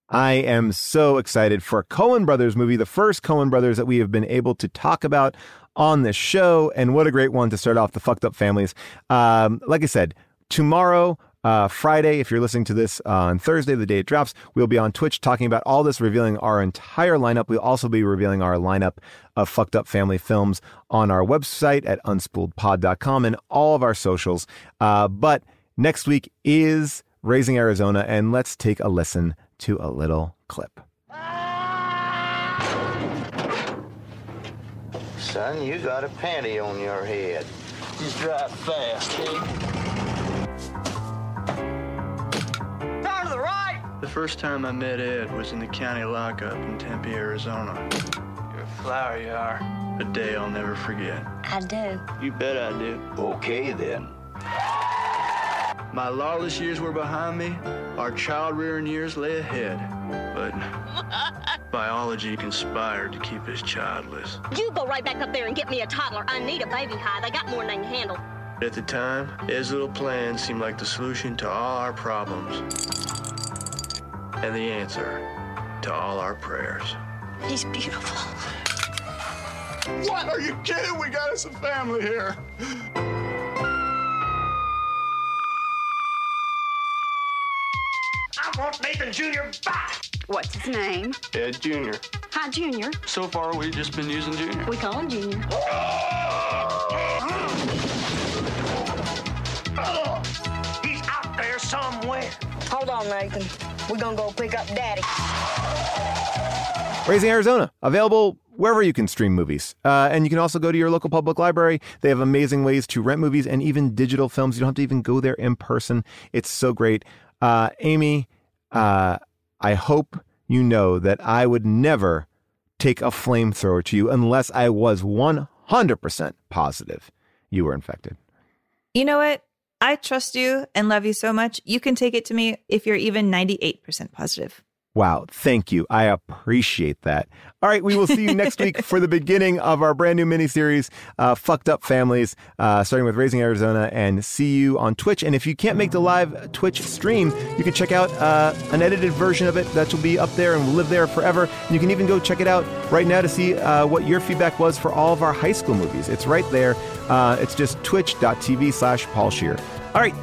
I am so excited for a Coen Brothers movie, the first Coen Brothers that we have been able to talk about on this show. And what a great one to start off the fucked up families. Um, like I said, tomorrow, uh, Friday, if you're listening to this on Thursday, the day it drops, we'll be on Twitch talking about all this, revealing our entire lineup. We'll also be revealing our lineup of fucked up family films on our website at unspooledpod.com and all of our socials. Uh, but next week is Raising Arizona, and let's take a listen to a little clip. Son, you got a panty on your head. Just drive fast, eh? Down to the right! The first time I met Ed was in the county lockup in Tempe, Arizona. You're a flower, you are. A day I'll never forget. I do. You bet I do. Okay, then. My lawless years were behind me. Our child rearing years lay ahead. But *laughs* biology conspired to keep us childless. You go right back up there and get me a toddler. I need a baby hide. I got more than I can handle. At the time, his little plan seemed like the solution to all our problems. And the answer to all our prayers. He's beautiful. What? Are you kidding? We got us a family here. I want Nathan Jr. back! What's his name? Ed Jr. Hi, Junior. So far, we've just been using Jr. We call him Junior. He's out there somewhere. Hold on, Nathan. We're gonna go pick up Daddy. Raising Arizona, available wherever you can stream movies. Uh, and you can also go to your local public library. They have amazing ways to rent movies and even digital films. You don't have to even go there in person. It's so great. Uh, Amy, uh, I hope you know that I would never take a flamethrower to you unless I was 100% positive you were infected. You know what? I trust you and love you so much. You can take it to me if you're even 98% positive. Wow. Thank you. I appreciate that. All right. We will see you next week for the beginning of our brand new miniseries, uh, Fucked Up Families, uh, starting with Raising Arizona, and see you on Twitch. And if you can't make the live Twitch stream, you can check out uh, an edited version of it that will be up there and will live there forever. And you can even go check it out right now to see uh, what your feedback was for all of our high school movies. It's right there. Uh, it's just twitch.tv slash Paul Scheer. All right.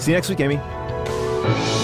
See you next week, Amy.